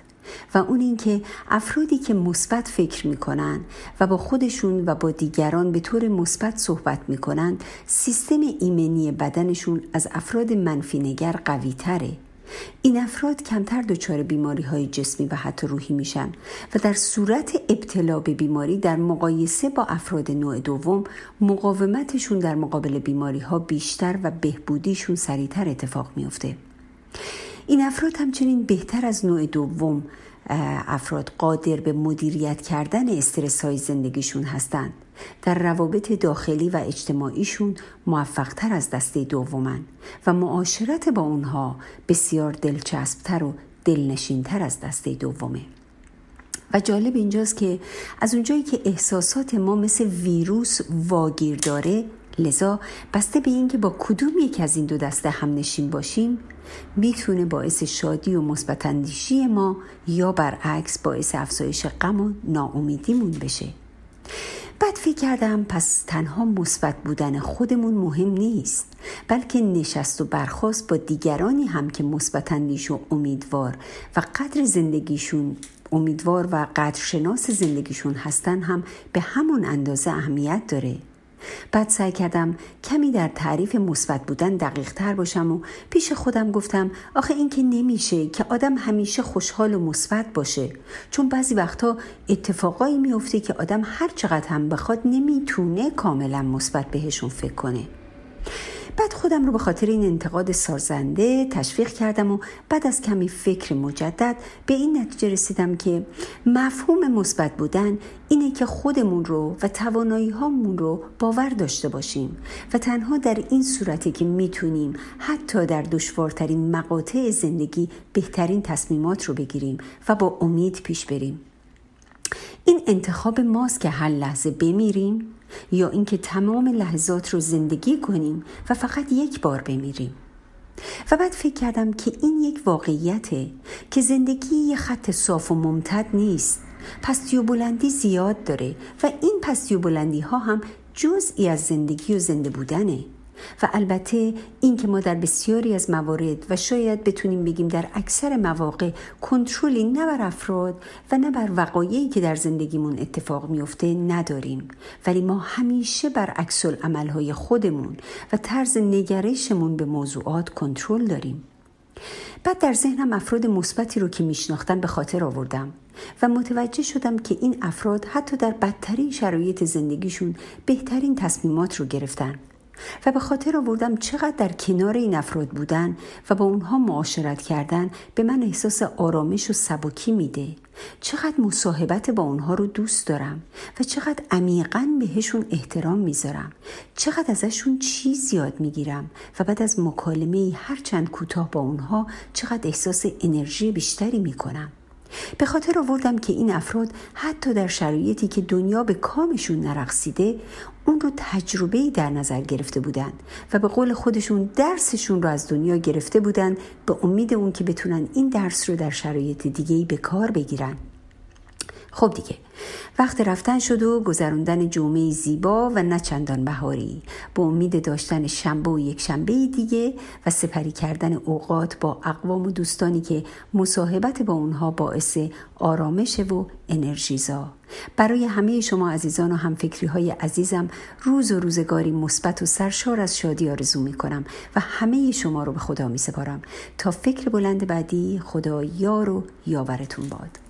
و اون اینکه افرادی که مثبت فکر می‌کنن و با خودشون و با دیگران به طور مثبت صحبت می‌کنن سیستم ایمنی بدنشون از افراد منفی نگر قوی تره این افراد کمتر دچار بیماری های جسمی و حتی روحی میشن و در صورت ابتلا به بیماری در مقایسه با افراد نوع دوم مقاومتشون در مقابل بیماری ها بیشتر و بهبودیشون سریعتر اتفاق میافته. این افراد همچنین بهتر از نوع دوم افراد قادر به مدیریت کردن استرس های زندگیشون هستند. در روابط داخلی و اجتماعیشون موفقتر از دسته دومن و معاشرت با اونها بسیار دلچسبتر و دلنشینتر از دسته دومه. و جالب اینجاست که از اونجایی که احساسات ما مثل ویروس واگیر داره لذا بسته به اینکه با کدوم یک از این دو دسته هم نشین باشیم می‌تونه باعث شادی و مثبت ما یا برعکس باعث افزایش غم و ناامیدیمون بشه. بعد فکر کردم پس تنها مثبت بودن خودمون مهم نیست بلکه نشست و برخواست با دیگرانی هم که مثبت و امیدوار و قدر زندگیشون امیدوار و قدرشناس زندگیشون هستن هم به همون اندازه اهمیت داره. بعد سعی کردم کمی در تعریف مثبت بودن دقیق تر باشم و پیش خودم گفتم آخه این که نمیشه که آدم همیشه خوشحال و مثبت باشه. چون بعضی وقتها اتفاقایی میفته که آدم هر چقدر هم بخواد نمی‌تونه کاملا مثبت بهشون فکر کنه. بعد خودم رو به خاطر این انتقاد سازنده تشویق کردم و بعد از کمی فکر مجدد به این نتیجه رسیدم که مفهوم مثبت بودن اینه که خودمون رو و توانایی هامون رو باور داشته باشیم و تنها در این صورتی که می‌تونیم حتی در دشوارترین مقاطع زندگی بهترین تصمیمات رو بگیریم و با امید پیش بریم. این انتخاب ماست که هر لحظه بمیریم یا اینکه تمام لحظات رو زندگی کنیم و فقط یک بار بمیریم. و بعد فکر کردم که این یک واقعیته که زندگی یه خط صاف و ممتد نیست. پستی و بلندی زیاد داره و این پستی و بلندی ها هم جزئی از زندگی و زنده بودنه. و البته این که ما در بسیاری از موارد و شاید بتونیم بگیم در اکثر مواقع کنترلی نه بر افراد و نه بر وقایعی که در زندگیمون اتفاق میفته نداریم. ولی ما همیشه بر عکس عملهای خودمون و طرز نگرشمون به موضوعات کنترل داریم. بعد در ذهنم افراد مثبتی رو که میشناختم به خاطر آوردم و متوجه شدم که این افراد حتی در بدترین شرایط زندگیشون بهترین تصمیمات رو گرفتن. و به خاطر آوردم چقدر در کنار این افراد بودن و با اونها معاشرت کردن به من احساس آرامش و سبکی میده. چقدر مصاحبت با اونها رو دوست دارم و چقدر عمیقا بهشون احترام می‌ذارم. چقدر ازشون چیز یاد می‌گیرم و بعد از مکالمه هر چند کوتاه با اونها چقدر احساس انرژی بیشتری می‌کنم. به خاطر آوردم که این افراد حتی در شرایطی که دنیا به کامشون نرقصیده اون رو تجربه در نظر گرفته بودن و به قول خودشون درسشون رو از دنیا گرفته بودن به امید اون که بتونن این درس رو در شرایط دیگه به کار بگیرن. خب دیگه. وقت رفتن شد و گذراندن جمعه زیبا و نه چندان بهاری. با امید داشتن شنبه و یک شنبه دیگه و سپری کردن اوقات با اقوام و دوستانی که مصاحبت با اونها باعث آرامش و انرژیزا برای همه شما عزیزان و همفکری های عزیزم روز و روزگاری مثبت و سرشار از شادی آرزو می کنم و همه شما رو به خدا می سپارم تا فکر بلند بعدی خدا یار و یاورتون باد.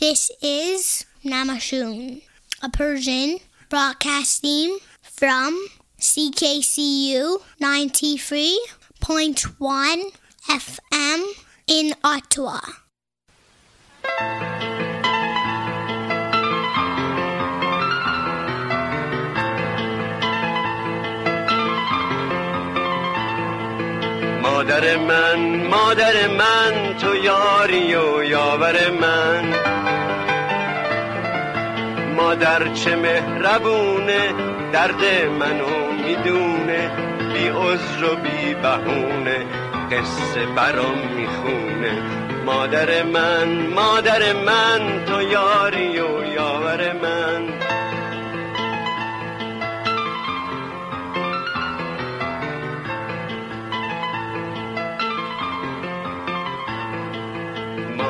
This is Namashun, a Persian broadcasting from CKCU 93.1 FM in Ottawa. مادر من مادر من تو یاری و یاور من مادر چه مهربونه درد منو می‌دونه بی عذر و بی بهونه قصه برام می‌خونه. مادر من مادر من تو یاری و یاور من.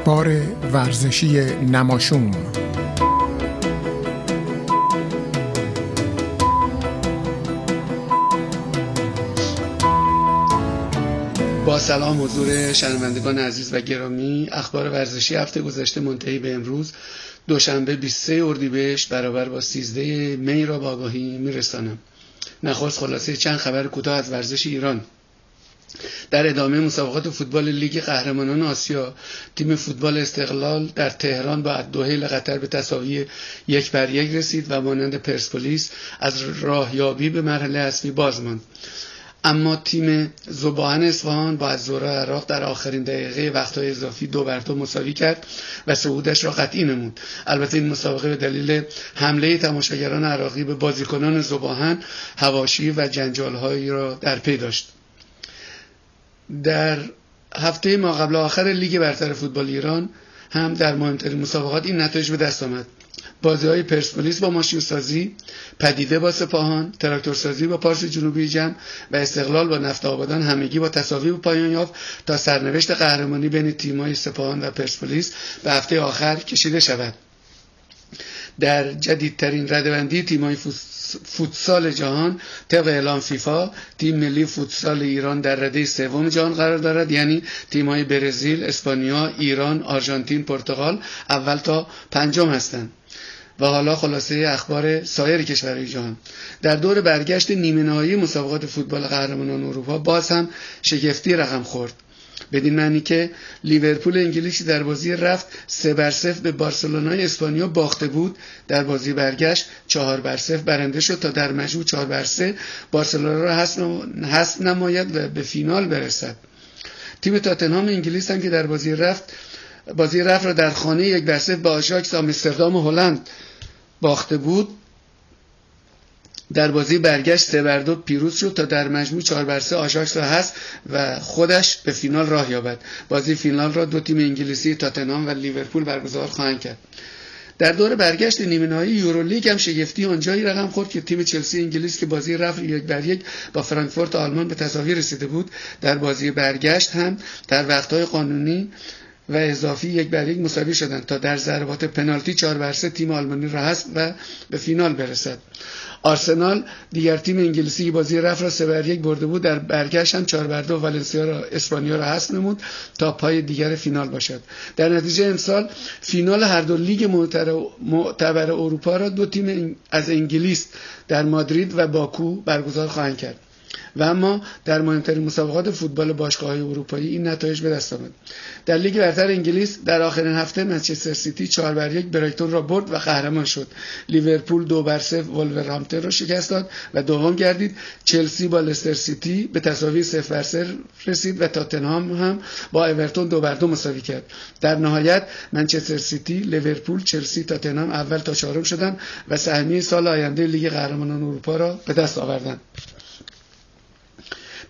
اخبار ورزشی نماشوم. با سلام حضور شنوندگان عزیز و گرامی. اخبار ورزشی هفته گذشته منتهی به امروز دوشنبه 23 اردیبهشت برابر با 13 می را با آگاهی میرسانم. نخست خلاصه چند خبر کوتاه از ورزش ایران. در ادامه مسابقات فوتبال لیگ قهرمانان آسیا تیم فوتبال استقلال در تهران با دوهیل قطر به تساوی یک بر یک رسید و مانند پرسپولیس از راهیابی به مرحله اصلی باز ماند. اما تیم زبان اصفهان با از زورا عراق در آخرین دقیقه وقتهای اضافی دو بر دو مساوی کرد و صعودش را قطعی نمود. البته این مسابقه به دلیل حمله تماشاگران عراقی به بازیکنان زباهن هواشی و جنجالهایی را در پی داشت. در هفته ما قبل آخر لیگ برتر فوتبال ایران هم در مهمترین مسابقات این نتایج به دست آمد. بازی های پرسپولیس با ماشین سازی پدیده با سپاهان تراکتور سازی با پارس جنوبی جمع و استقلال با نفت آبادان همگی با تساوی به پایان یافت تا سرنوشت قهرمانی بین تیم‌های سپاهان و پرسپولیس به هفته آخر کشیده شود. در جدیدترین ردبندی تیم‌های فوتسال جهان طبق اعلام فیفا تیم ملی فوتسال ایران در رده سوم جهان قرار دارد. یعنی تیم‌های برزیل، اسپانیا، ایران، آرژانتین، پرتغال اول تا پنجم هستند. و حالا خلاصه اخبار سایر کشورهای جهان. در دور برگشت نیمه نهایی مسابقات فوتبال قهرمانان اروپا باز هم شگفتی رقم خورد. بدین معنی که لیورپول انگلیسی در بازی رفت سه بر صفر به بارسلونای اسپانیا باخته بود. در بازی برگشت چهار بر صفر برنده شد تا در مجموع چهار بر سه بارسلونا را حذف نماید و به فینال برسد. تیم تاتنهام انگلیس هم که در بازی رفت بازی رفت را در خانه یک بر صفر به آژاکس آمستردام هلند باخته بود. در بازی برگشت سه بر دو پیروز شد تا در مجموع چهار بر سه آژاکس را هست و خودش به فینال راه یابد. بازی فینال را دو تیم انگلیسی تاتنهام و لیورپول برگزار خواهند کرد. در دور برگشت نیمه نهایی یورولیگ هم شگفتی آنجایی رقم خورد که تیم چلسی انگلیس که بازی رفت یک بر یک با فرانکفورت آلمان به تساوی رسیده بود. در بازی برگشت هم در وقتهای قانونی و اضافی یک بر یک مساوی شدند تا در ضربات پنالتی چهار بر سه تیم آلمانی را و به فینال برسد. آرسنال دیگر تیم انگلیسی بازی رفت را سه بر یک برده بود در برگشت هم چهار بر دو والنسیا را اسپانیا را حذف نمود تا پای دیگر فینال باشد. در نتیجه امسال فینال هر دو لیگ معتبر اروپا را دو تیم از انگلیس در مادرید و باکو برگزار خواهند کرد. و اما در مهمترین مسابقات فوتبال باشگاه اروپایی این نتایج به دست آمد. در لیگ برتر انگلیس در آخرین هفته منچستر سیتی 4 بر 1 برایتون را برد و قهرمان شد. لیورپول دو بر 0 ولورهمپتون را شکست داد و دوم گردید. چلسی با لستر سیتی به تساوی 0 بر 0 رسید و تاتنهام هم با اورتون دو بر دو مساوی کرد. در نهایت منچستر سیتی لیورپول چلسی تاتنهام اول تا چهارم شدند و سهمیه سال آینده لیگ قهرمانان اروپا را به دست آوردند.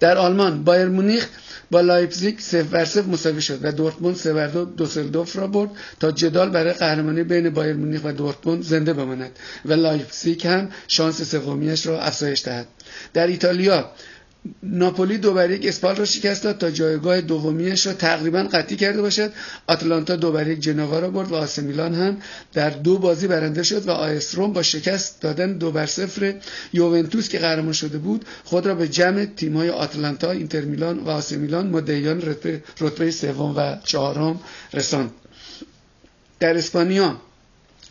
در آلمان بایرن مونیخ با لایپزیگ صفر بر صفر مساوی شد و دورتموند سه بر دو دوسلدورف را برد تا جدال برای قهرمانی بین بایرن مونیخ و دورتموند زنده بماند و لایپزیگ هم شانس سومیش را افزایش دهد. در ایتالیا ناپولی دو بر یک اسپال را شکست داد تا جایگاه دومیش را تقریبا قطعی کرده باشد. آتلانتا دو بر یک جنوا را برد و آس میلان هم در دو بازی برنده شد و آیس با شکست دادن دو بر صفر یوونتوس که قهرمان شده بود خود را به جمع تیم‌های آتلانتا اینتر میلان و آس میلان مدعیان رتبه, رتبه سوم و چهارم رساند. در اسپانیا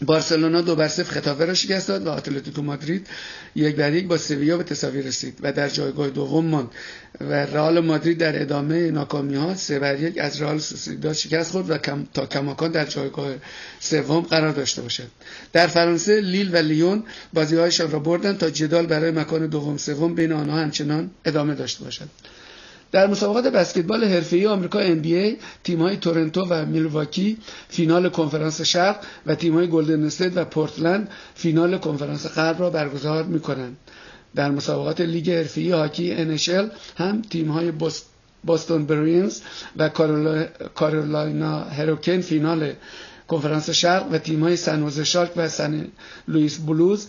بارسلونا دو بر صفر خطافه را شکست داد و اتلتیکو مادرید یک بر یک با سویا به تساوی رسید و در جایگاه دوم ماند و رئال مادرید در ادامه ناکامی ها سه بر یک از رئال سوسیداد شکست خورد و کم تا کماکان در جایگاه سوم قرار داشته باشد. در فرانسه لیل و لیون بازی هایشان را بردند تا جدال برای مکان دوم سوم بین آنها همچنان ادامه داشته باشد. در مسابقات بسکتبال حرفه‌ای آمریکا NBA تیم‌های تورنتو و میلواکی فینال کنفرانس شرق و تیم‌های گلدن استیت و پورتلند فینال کنفرانس غرب را برگزار می‌کنند. در مسابقات لیگ حرفه‌ای هاکی NHL هم تیم‌های بوستون بروینز و کارولاینا هاریکنز فینال کنفرانس شرق و تیم‌های سن شارک و سن لوئیس بلوز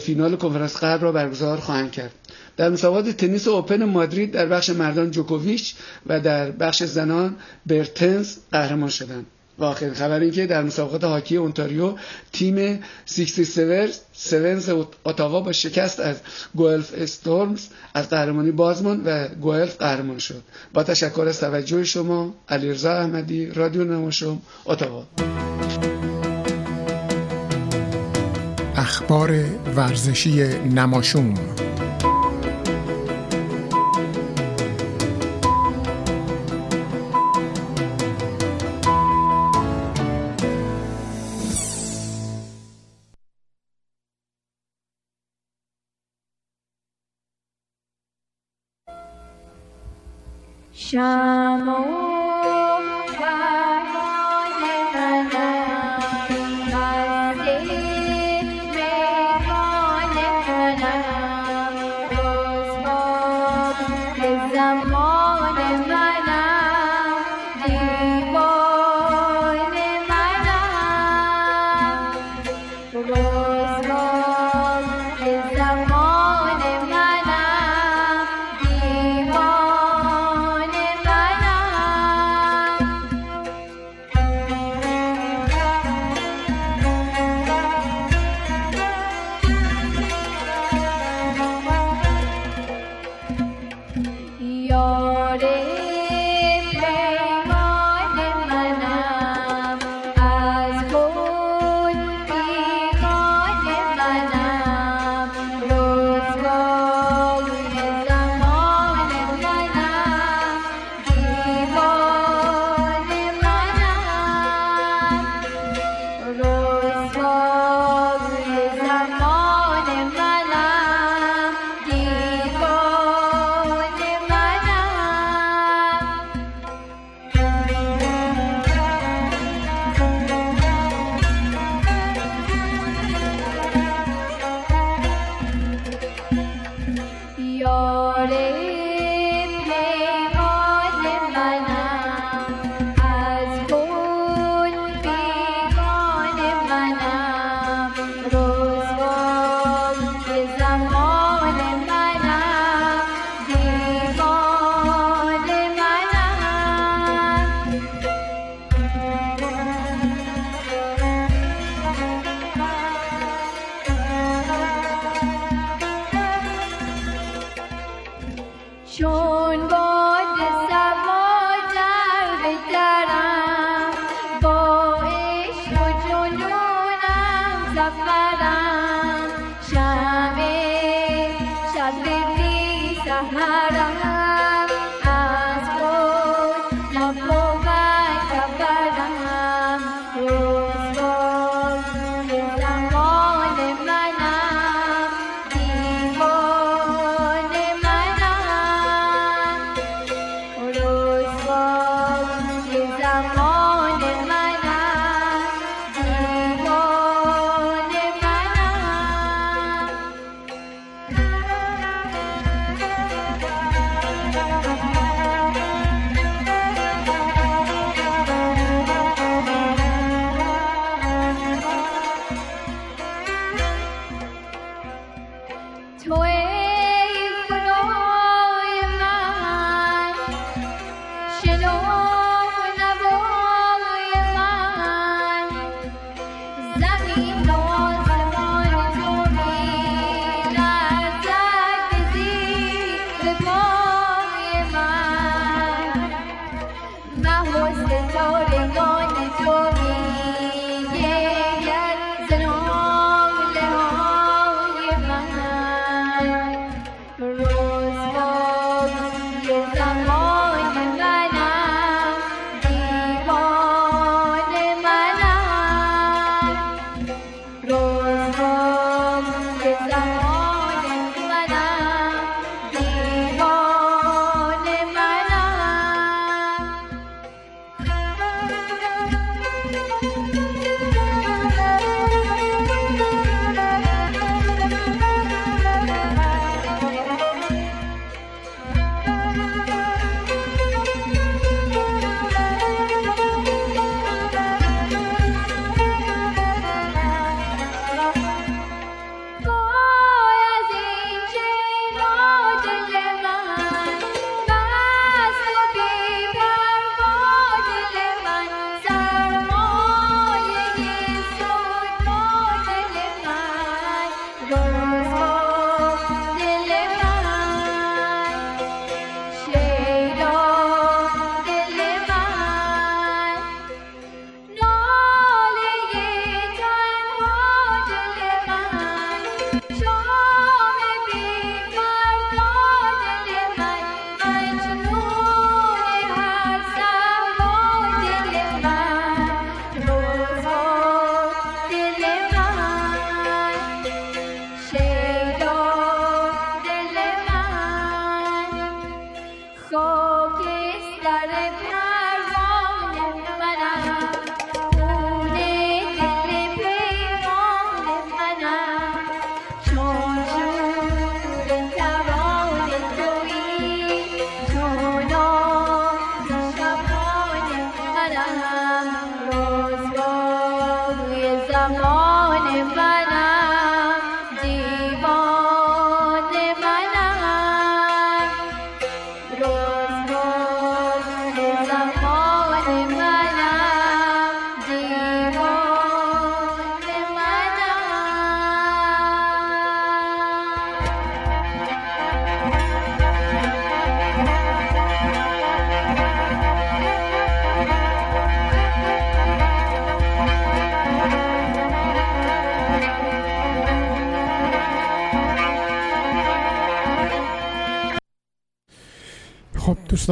فینال کنفرانس غرب را برگزار خواهند کرد در مسابقات تنیس اوپن مادرید در بخش مردان جوکوویچ و در بخش زنان برتنز قهرمان شدند. و آخرین خبر این که در مسابقات هاکی اونتاریو تیم 67 سونز اتاوا با شکست از گوئلف استورمز از قهرمانی بازمان و گوئلف قهرمان شد. با تشکر از توجه شما علیرضا احمدی رادیو نماشم اتاوا. اخبار ورزشی نماشوم از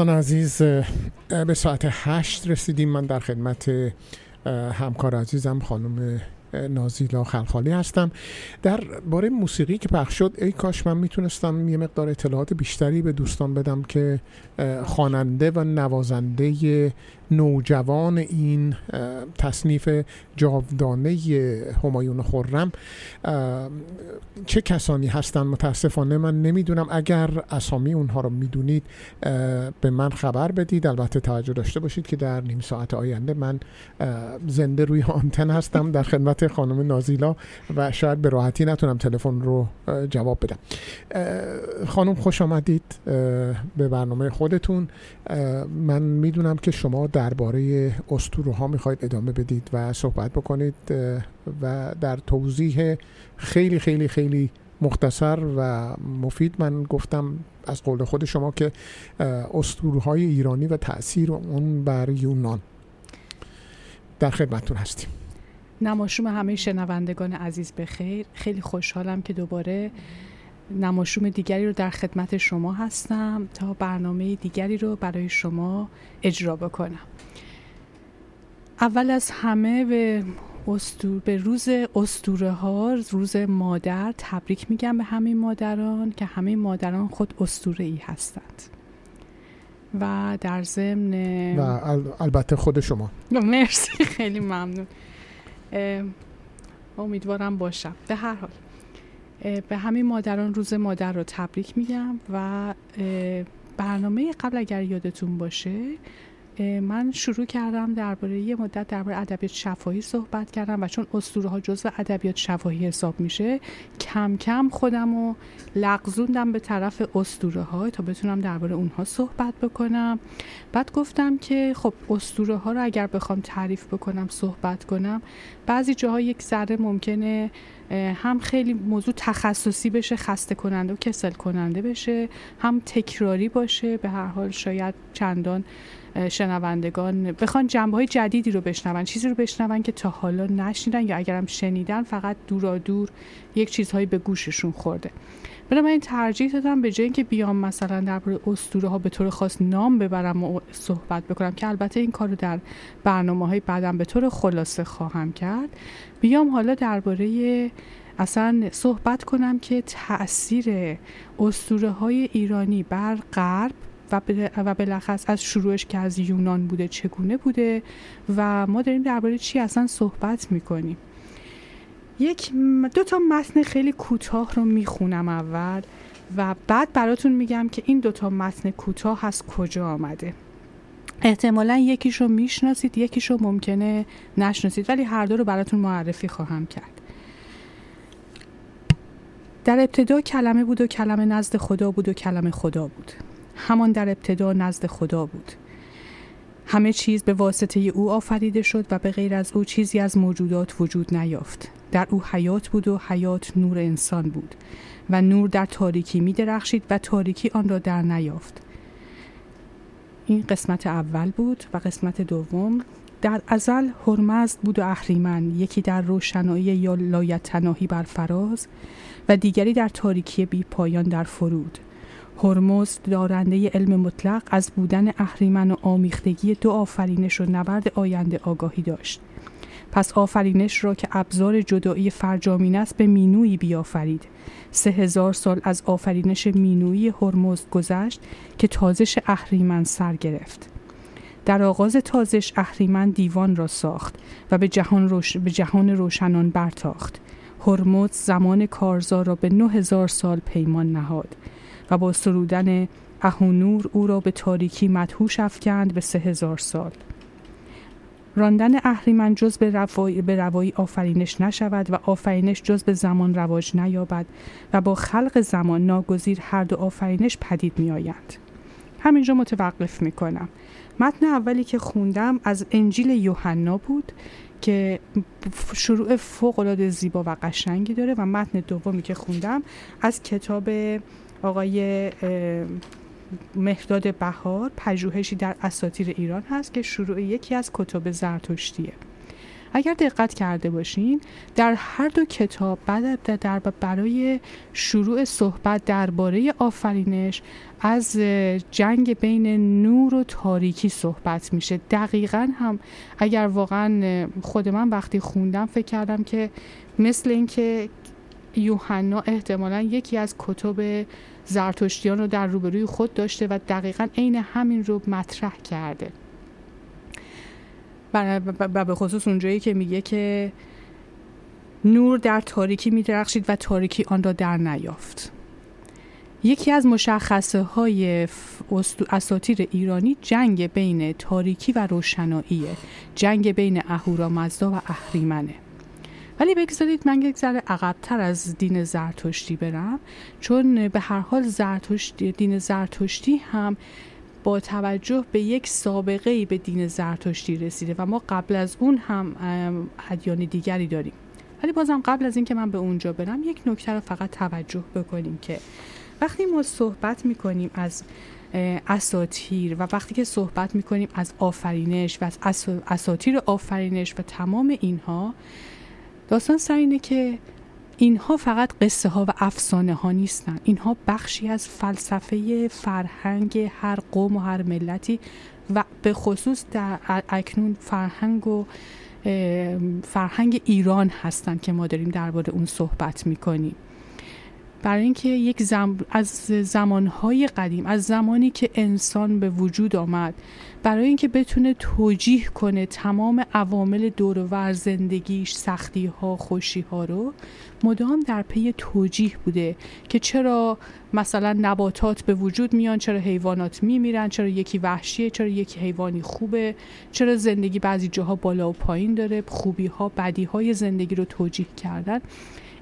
دوستان عزیز به ساعت هشت رسیدیم. من در خدمت همکار عزیزم خانم نازیلا خلخالی هستم. در باره موسیقی که پخش شد ای کاش من می‌تونستم یه مقدار اطلاعات بیشتری به دوستان بدم که خواننده و نوازنده نوجوان این تصنیف جاودانه همایون اه، چه کسانی هستن؟ متاسفانه من نمی‌دونم. اگر اسامی اونها رو می‌دونید به من خبر بدید. البته توجه داشته باشید که در نیم ساعت آینده من زنده روی آنتن هستم. در خدمت خانم نازیلا و شاید به راحتی نتونم تلفن رو جواب بدم. خانم خوش آمدید به برنامه خودتون. من می‌دونم که شما درباره اسطوره ها می‌خواید ادامه بدید و صحبت بکنید و در توضیح خیلی خیلی خیلی مختصر و مفید من گفتم از قول خود شما که اسطوره های ایرانی و تاثیر اون بر یونان. در خدمتتون هستیم. نماشوم همه شنوندگان عزیز به خیر. خیلی خوشحالم که دوباره نماشوم دیگری رو در خدمت شما هستم تا برنامه دیگری رو برای شما اجرا بکنم. اول از همه به استور به روز استوره ها روز مادر تبریک میگم به همه مادران که همه مادران خود استوره ای هستند. و در ضمن و البته خود شما. مرسی خیلی ممنون. امیدوارم باشم. به هر حال به همه مادران روز مادر رو تبریک میگم و برنامه قبل اگر یادتون باشه من شروع کردم درباره یه مدت درباره ادبیات شفاهی صحبت کردم و چون اسطوره ها جزو ادبیات شفاهی حساب میشه کم کم خودم رو لغزوندم به طرف اسطوره ها تا بتونم درباره اونها صحبت بکنم. بعد گفتم که خب اسطوره ها رو اگر بخوام تعریف بکنم صحبت کنم بعضی جاها یک ذره ممکنه هم خیلی موضوع تخصصی بشه خسته کننده و کسل کننده بشه هم تکراری باشه به هر حال شاید چندان شنوندگان بخوان جنبه های جدیدی رو بشنون چیزی رو بشنون که تا حالا نشنیدن یا اگرم شنیدن فقط دورا دور یک چیزهایی به گوششون خورده. این ترجیح دادم به جای اینکه بیام مثلا درباره اسطوره ها به طور خاص نام ببرم و صحبت بکنم که البته این کار رو در برنامه های بعدم به طور خلاصه خواهم کرد بیام حالا درباره اصلا صحبت کنم که تاثیر اسطوره های ایرانی بر غرب و بلخص از شروعش که از یونان بوده چگونه بوده و ما داریم درباره چی اصلا صحبت می‌کنیم. یک دو تا متن خیلی کوتاه رو می‌خونم اول و بعد براتون میگم که این دو تا متن کوتاه از کجا آمده. احتمالا یکیش رو می‌شناسید یکیش رو ممکنه نشناسید ولی هر دو رو براتون معرفی خواهم کرد. در ابتدا کلمه بود و کلمه نزد خدا بود و کلمه خدا بود. همان در ابتدا نزد خدا بود. همه چیز به واسطه او آفریده شد و به غیر از او چیزی از موجودات وجود نیافت. در او حیات بود و حیات نور انسان بود و نور در تاریکی می درخشید و تاریکی آن را در نیافت. این قسمت اول بود و قسمت دوم در ازل هرمزد بود و اهریمن یکی در روشنایی یا لایتناهی بر فراز و دیگری در تاریکی بی پایان در فرود. هرمز دارنده علم مطلق از بودن اهریمن و آمیختگی دو آفرینش و نبرد آینده آگاهی داشت. پس آفرینش را که ابزار جدایی فرجامین است به مینوی بیافرید. سه هزار سال از آفرینش مینوی هرمز گذشت که تازش اهریمن سر گرفت. در آغاز تازش اهریمن دیوان را ساخت و به جهان, روش... به جهان روشنان برتاخت. هرمز زمان کارزار را به نه هزار سال پیمان نهاد. و با سرودن اهونور او را به تاریکی مدهوش افکند به سه هزار سال راندن اهریمن جز به, رفای به روایی آفرینش نشود و آفرینش جز به زمان رواج نیابد و با خلق زمان ناگزیر هر دو آفرینش پدید می آیند. همینجا متوقف می کنم. متن اولی که خوندم از انجیل یوحنا بود که شروع فوق زیبا و قشنگی داره و متن دومی که خوندم از کتاب آقای مهداد بهار پژوهشی در اساتیر ایران هست که شروع یکی از کتاب زرتشتیه. اگر دقت کرده باشین در هر دو کتاب بعد در برای شروع صحبت درباره آفرینش از جنگ بین نور و تاریکی صحبت میشه. دقیقا هم اگر واقعا خود من وقتی خوندم فکر کردم که مثل اینکه یوحنا احتمالا یکی از کتب زرتشتیان رو در روبروی خود داشته و دقیقا عین همین رو مطرح کرده. و به خصوص اونجایی که میگه که نور در تاریکی میدرخشید و تاریکی آن را در نیافت. یکی از مشخصه های اساتیر ایرانی جنگ بین تاریکی و روشناییه. جنگ بین اهورامزدا و اهریمنه. ولی بگذارید من یک ذره عقبتر از دین زرتشتی برم چون به هر حال زرتشتی دین زرتشتی هم با توجه به یک سابقه به دین زرتشتی رسیده و ما قبل از اون هم ادیان دیگری داریم. ولی بازم قبل از اینکه من به اونجا برم یک نکته رو فقط توجه بکنیم که وقتی ما صحبت می‌کنیم از اساتیر و وقتی که صحبت می‌کنیم از آفرینش و از اسا- اساتیر آفرینش و تمام اینها داستان سر اینه که اینها فقط قصه ها و افسانه ها نیستن. اینها بخشی از فلسفه فرهنگ هر قوم و هر ملتی و به خصوص در اکنون فرهنگ و فرهنگ ایران هستن که ما داریم درباره اون صحبت می‌کنیم. برای اینکه یک زم... از زمانهای قدیم از زمانی که انسان به وجود آمد برای اینکه بتونه توجیه کنه تمام عوامل دور و زندگیش سختی ها خوشی ها رو مدام در پی توجیه بوده که چرا مثلا نباتات به وجود میان چرا حیوانات میمیرن چرا یکی وحشیه چرا یکی حیوانی خوبه چرا زندگی بعضی جاها بالا و پایین داره خوبی ها بدی های زندگی رو توجیه کردن.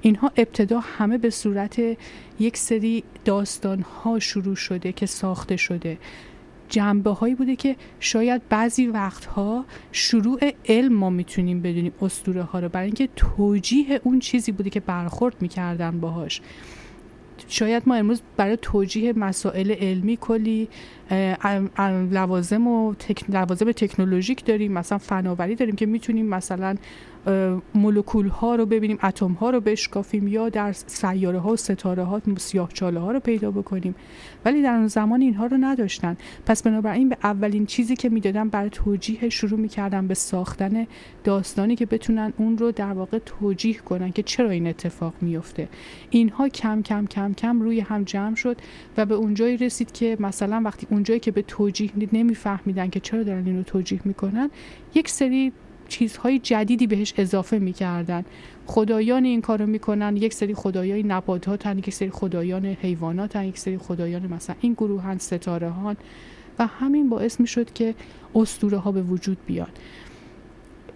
اینها ابتدا همه به صورت یک سری داستان ها شروع شده که ساخته شده. جنبه هایی بوده که شاید بعضی وقتها شروع علم ما می‌تونیم بدونیم اسطوره ها رو. برای اینکه توجیه اون چیزی بوده که برخورد می‌کردن باهاش. شاید ما امروز برای توجیه مسائل علمی کلی لوازم و تک... لوازم تکنولوژیک داریم مثلا فناوری داریم که می‌تونیم مثلا مولکول ها رو ببینیم اتم ها رو بشکافیم یا در سیاره ها و ستاره ها سیاه چاله ها رو پیدا بکنیم. ولی در اون زمان اینها رو نداشتن. پس بنابراین به اولین چیزی که می‌دادن برای توجیه شروع می‌کردن به ساختن داستانی که بتونن اون رو در واقع توجیه کنن که چرا این اتفاق میفته اینها کم کم کم کم روی هم جمع شد و به اونجایی رسید که مثلا وقتی اونجایی که به توجیه نمیفهمیدن که چرا دارن اینو توجیه می‌کنن یک سری چیزهای جدیدی بهش اضافه می‌کردن. خدایان این کارو می‌کنن یک سری خدایای نباتات هن یک سری خدایان حیوانات یک سری خدایان مثلا این گروه هن ستاره هن و همین باعث می‌شد که اسطوره ها به وجود بیان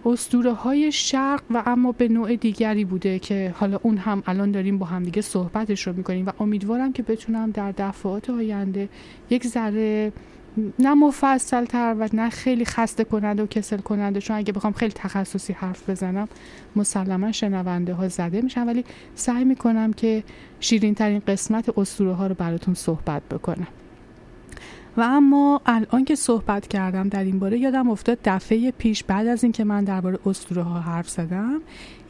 اسطوره های شرق و اما به نوع دیگری بوده که حالا اون هم الان داریم با همدیگه صحبتش رو می‌کنیم. و امیدوارم که بتونم در دفعات آینده یک ذره نه مفصل تر و نه خیلی خسته کننده و کسل کننده. چون اگه بخوام خیلی تخصصی حرف بزنم مسلما شنونده ها زده میشن. ولی سعی می‌کنم که شیرین ترین قسمت اسطوره ها رو براتون صحبت بکنم. و اما الان که صحبت کردم در این باره یادم افتاد دفعه پیش بعد از اینکه من درباره اسطوره ها حرف زدم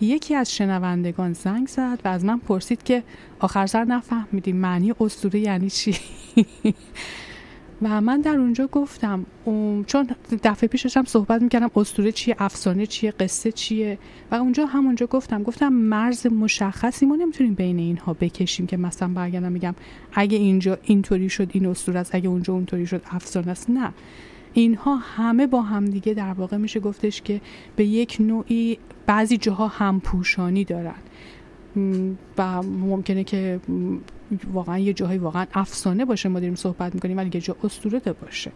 یکی از شنوندگان زنگ زد و از من پرسید که آخر سر نفهمیدیم معنی اسطوره یعنی چی؟ و من در اونجا گفتم چون دفعه پیش داشتم صحبت می‌کردم اسطوره چیه افسانه چیه قصه چیه؟ و اونجا همونجا گفتم گفتم مرز مشخصی ما نمی‌تونیم بین اینها بکشیم که مثلا برگردم میگم اگه اینجا اینطوری شد این اسطوره است اگه اونجا اونطوری شد افسانه است. نه. اینها همه با همدیگه در واقع میشه گفتش که به یک نوعی بعضی جاها همپوشانی دارن. م، و ممکنه که واقعا یه جاهایی واقعا افسانه باشه ما داریم صحبت می‌کنیم ولی یه جا اسطوره باشه.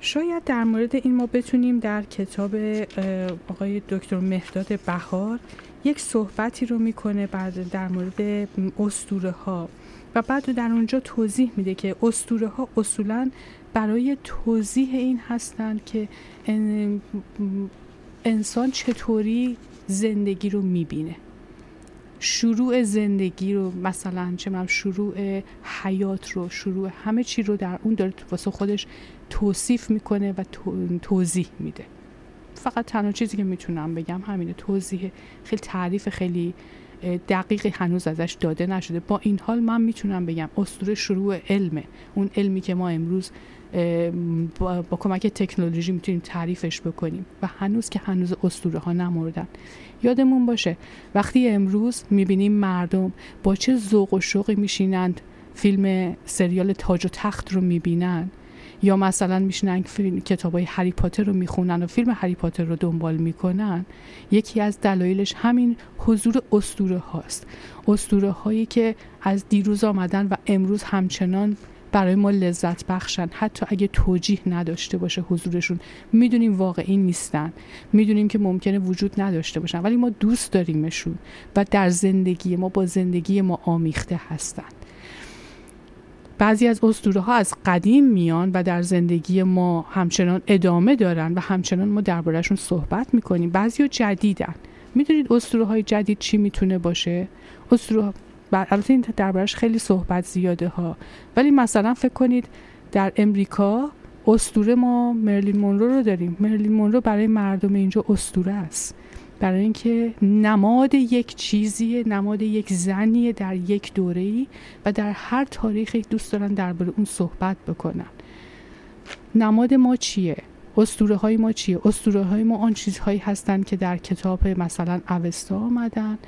شاید در مورد این ما بتونیم در کتاب آقای دکتر مهداد بهار یک صحبتی رو می‌کنه بعد در مورد اسطوره ها و بعد در اونجا توضیح میده که اسطوره ها اصولا برای توضیح این هستند که ان- انسان چطوری زندگی رو می‌بینه. شروع زندگی رو مثلا چه شروع حیات رو شروع همه چی رو در اون داره واسه خودش توصیف می‌کنه و تو- توضیح میده. فقط تنها چیزی که می‌تونم بگم همینه توضیح خیلی تعریف خیلی دقیقی هنوز ازش داده نشده. با این حال من می‌تونم بگم اسطوره شروع علمه. اون علمی که ما امروز با, با کمک تکنولوژی می‌تونیم تعریفش بکنیم. و هنوز که هنوز اسطوره ها نمردن. یادمون باشه. وقتی امروز می‌بینیم مردم با چه ذوق و شوقی میشینند فیلم سریال تاج و تخت رو می‌بینن یا مثلا فیلم کتاب های هری پاتر رو می‌خونن و فیلم هری پاتر رو دنبال می‌کنن. یکی از دلایلش همین حضور اسطوره هاست. اسطوره هایی که از دیروز آمدن و امروز همچنان برای ما لذت بخشن. حتی اگه توجیه نداشته باشه حضورشون می‌دونیم واقعی نیستن. می‌دونیم که ممکنه وجود نداشته باشن. ولی ما دوست داریمشون و در زندگی ما با زندگی ما آمیخته هستن. بعضی از اسطوره ها از قدیم میان و در زندگی ما همچنان ادامه دارن و همچنان ما دربارهشون صحبت می‌کنیم. بعضی ها جدیدن. می‌دونید اسطوره های جدید چی می‌تونه باشه؟ اسطوره البته این دربارش خیلی صحبت زیاده ها. ولی مثلا فکر کنید در امریکا استوره ما مرلین مونرو رو داریم. مرلین مونرو برای مردم اینجا استوره است. برای اینکه نماد یک چیزیه نماد یک زنیه در یک دوره و در هر تاریخی دوست دارن درباره اون صحبت بکنن. نماد ما چیه؟ اسطوره های ما چیه؟ اسطوره های ما آن چیزهایی هستند که در کتاب مثلا اوستا آمدن.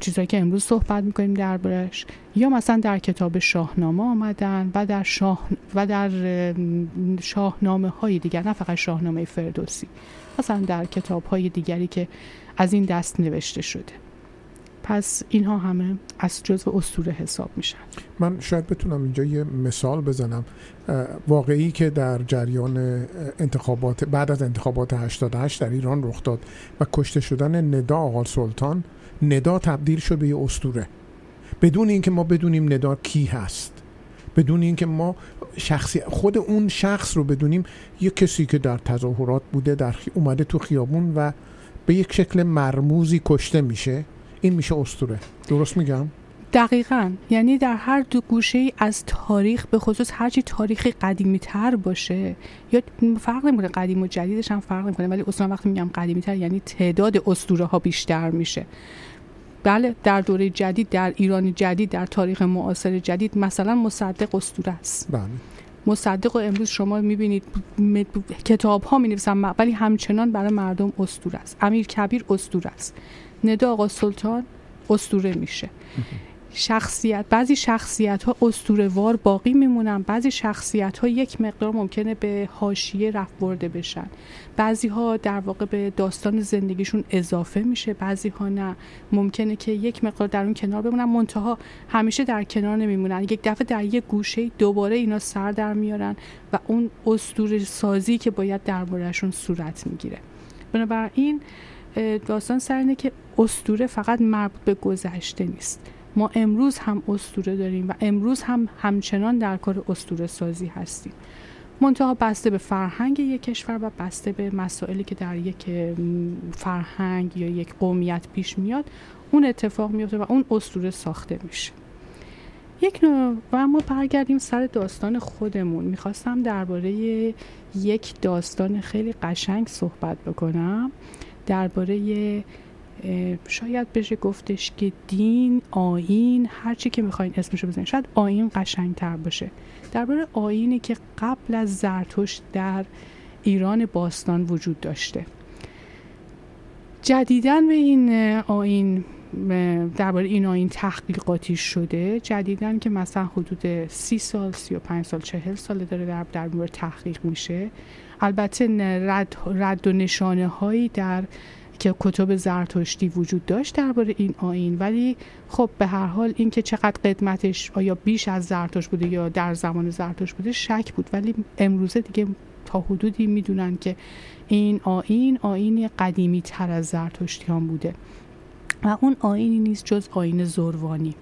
چیزهایی که امروز صحبت می‌کنیم دربارش یا مثلا در کتاب شاهنامه آمدن و در شاه و در شاهنامه های دیگر نه فقط شاهنامه فردوسی. مثلا در کتاب های دیگری که از این دست نوشته شده. پس اینها همه از جزو اسطوره حساب میشن. من شاید بتونم اینجا یه مثال بزنم. واقعی که در جریان انتخابات بعد از انتخابات 88 در ایران رخ داد و کشته شدن ندا آقا سلطان ندا تبدیل شد به یه اسطوره. بدون اینکه ما بدونیم ندا کی هست. بدون اینکه ما شخصی خود اون شخص رو بدونیم یه کسی که در تظاهرات بوده در. اومده تو خیابون و به یک شکل مرموزی کشته میشه این میشه اسطوره. درست میگم؟ دقیقا. یعنی در هر دو گوشه ای از تاریخ به خصوص هرچی تاریخی قدیمی تر باشه یا فرق نمی‌کنه قدیم و جدیدش هم فرق نمی‌کنه ولی اصلا وقتی میگم قدیمی تر یعنی تعداد اسطوره ها بیشتر میشه. بله در دوره جدید در ایران جدید در تاریخ معاصر جدید مثلا مصدق اسطوره است. بله. مصدق و امروز شما می‌بینید کتاب ها می نویسن ولی همچنان برای مردم اسطوره است. امیر کبیر اسطوره است. ندا آقا سلطان اسطوره میشه. شخصیت بعضی شخصیت ها وار باقی میمونن بعضی شخصیت ها یک مقدار ممکنه به حاشیه رفت برده بشن. بعضی ها در واقع به داستان زندگیشون اضافه میشه بعضی ها نه. ممکنه که یک مقدار در اون کنار بمونن. منتها همیشه در کنار نمیمونن. یک دفعه در یک گوشه دوباره اینا سر در میارن و اون اسطوره سازی که باید دربارهشون صورت می‌گیره. بنابراین داستان سر اینه که اسطوره فقط مربوط به گذشته نیست. ما امروز هم اسطوره داریم و امروز هم همچنان در کار اسطوره سازی هستیم. منتها بسته به فرهنگ یک کشور و بسته به مسائلی که در یک فرهنگ یا یک قومیت پیش میاد اون اتفاق میفته و اون اسطوره ساخته میشه. یک نوع و ما برگردیم سر داستان خودمون. می‌خواستم درباره یک داستان خیلی قشنگ صحبت بکنم. درباره شاید بشه گفتش که دین آین هر چی که می‌خواین اسمشو بزنید شاید آین قشنگ تر باشه. درباره آینی که قبل از زرتشت در ایران باستان وجود داشته. جدیدن به این آین درباره این آین تحقیقاتی شده. جدیدن که مثلا حدود سی سال سی و پنج سال چهل سال داره در, در مورد تحقیق میشه. البته رد, رد و نشانه هایی در که کتب زرتشتی وجود داشت درباره این آین ولی خب به هر حال اینکه چقدر قدمتش آیا بیش از زرتشت بوده یا در زمان زرتشت بوده شک بود. ولی امروزه دیگه تا حدودی می‌دونن که این آین آین قدیمی تر از زرتشتیان بوده. و اون آینی نیست جز آین زروانی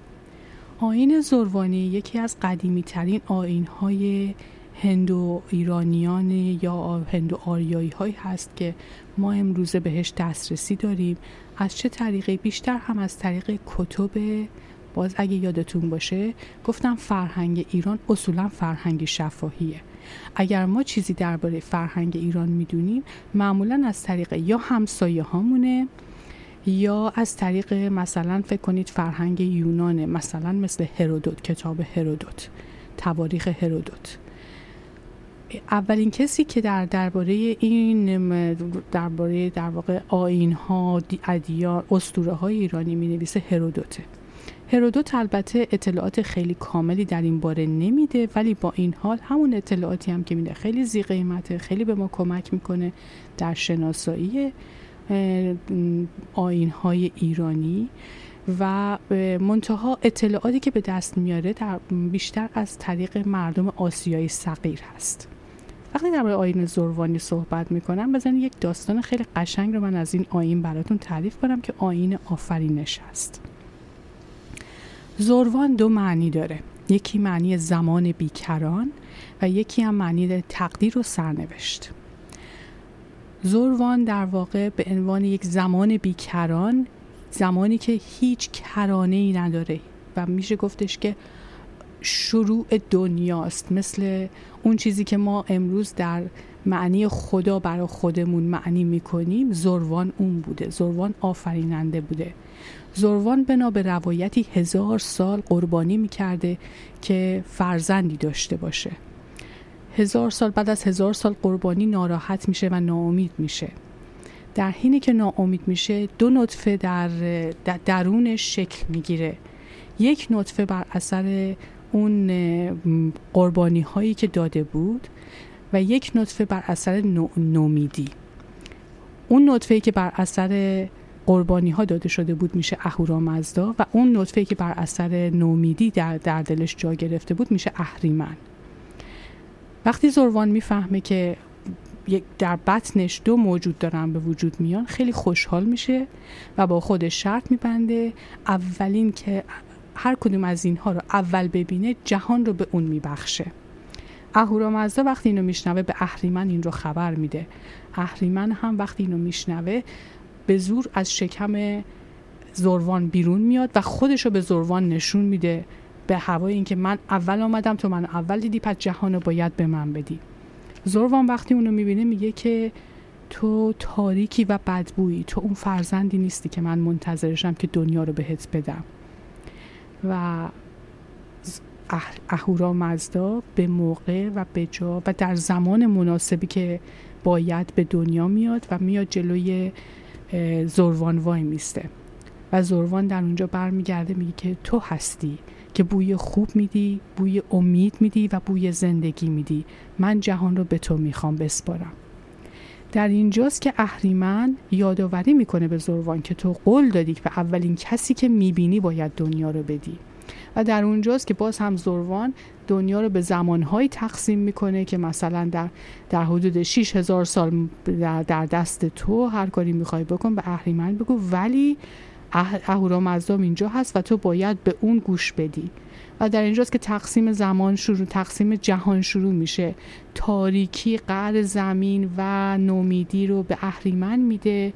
آین زروانی یکی از قدیمی ترین آین های هندو ایرانیان یا هندو آریایی هایی هست که ما امروزه بهش دسترسی داریم. از چه طریقی؟ بیشتر هم از طریق کتب. باز اگه یادتون باشه گفتم فرهنگ ایران اصولا فرهنگ شفاهیه. اگر ما چیزی درباره فرهنگ ایران می‌دونیم معمولا از طریق یا همسایه هامونه یا از طریق مثلا فکر کنید فرهنگ یونانه مثلا مثل هرودوت کتاب هرودوت تواریخ هرودوت. اولین کسی که در درباره این درباره در واقع آین ها ادیان اسطوره های ایرانی می نویسه هرودوته. هرودوت البته اطلاعات خیلی کاملی در این باره نمیده ولی با این حال همون اطلاعاتی هم که میده خیلی زی قیمته خیلی به ما کمک می‌کنه در شناسایی آین های ایرانی و منتها اطلاعاتی که به دست میاره در بیشتر از طریق مردم آسیایی صغیر هست. وقتی درباره آین زروانی صحبت می‌کنم بزنید یک داستان خیلی قشنگ رو من از این آین براتون تعریف کنم که آین آفرینش هست. زروان دو معنی داره. یکی معنی زمان بیکران و یکی هم معنی تقدیر و سرنوشت. زروان در واقع به عنوان یک زمان بیکران زمانی که هیچ کرانه ای نداره و میشه گفتش که شروع دنیاست مثل اون چیزی که ما امروز در معنی خدا برای خودمون معنی می‌کنیم زروان اون بوده زروان آفریننده بوده. زروان بنا به روایتی هزار سال قربانی می‌کرده که فرزندی داشته باشه. هزار سال بعد از هزار سال قربانی ناراحت میشه و ناامید میشه. در حینی که ناامید میشه دو نطفه در در درونش شکل می‌گیره. یک نطفه بر اثر اون قربانی هایی که داده بود و یک نطفه بر اثر نو- نومیدی. اون نطفه که بر اثر قربانی ها داده شده بود میشه اهورامزدا و اون نطفه که بر اثر نومیدی در, در دلش جا گرفته بود میشه اهریمن. وقتی زروان می‌فهمه که یک در بطنش دو موجود دارن به وجود میان خیلی خوشحال میشه و با خودش شرط میبنده اولین که هر کدوم از اینها رو اول ببینه جهان رو به اون میبخشه. اهورامزدا وقتی اینو میشنوه به اهریمن این رو خبر میده. اهریمن هم وقتی اینو میشنوه به زور از شکم زروان بیرون میاد و خودش رو به زروان نشون میده به هوای اینکه من اول آمدم تو من اول دیدی پس جهان رو باید به من بدی. زروان وقتی اونو می‌بینه میگه که تو تاریکی و بدبویی تو اون فرزندی نیستی که من منتظرشم که دنیا رو بهت بدم. و اهورا مزدا به موقع و به جا و در زمان مناسبی که باید به دنیا میاد و میاد جلوی زروان وای میسته. و زروان در اونجا برمیگرده میگه که تو هستی که بوی خوب میدی بوی امید میدی و بوی زندگی میدی. من جهان رو به تو می‌خوام بسپارم. در اینجاست که اهریمن یادآوری می‌کنه به زروان که تو قول دادی که به اولین کسی که می‌بینی باید دنیا رو بدی. و در اونجاست که باز هم زروان دنیا رو به زمانهایی تقسیم می‌کنه که مثلا در در حدود 6000 سال در, در دست تو هر کاری می‌خوای بکن به اهریمن بگو. ولی اه- اهورامزدام اینجا هست و تو باید به اون گوش بدی. و در اینجاست که تقسیم زمان شروع تقسیم جهان شروع میشه. تاریکی قعر زمین و نومیدی رو به اهریمن میده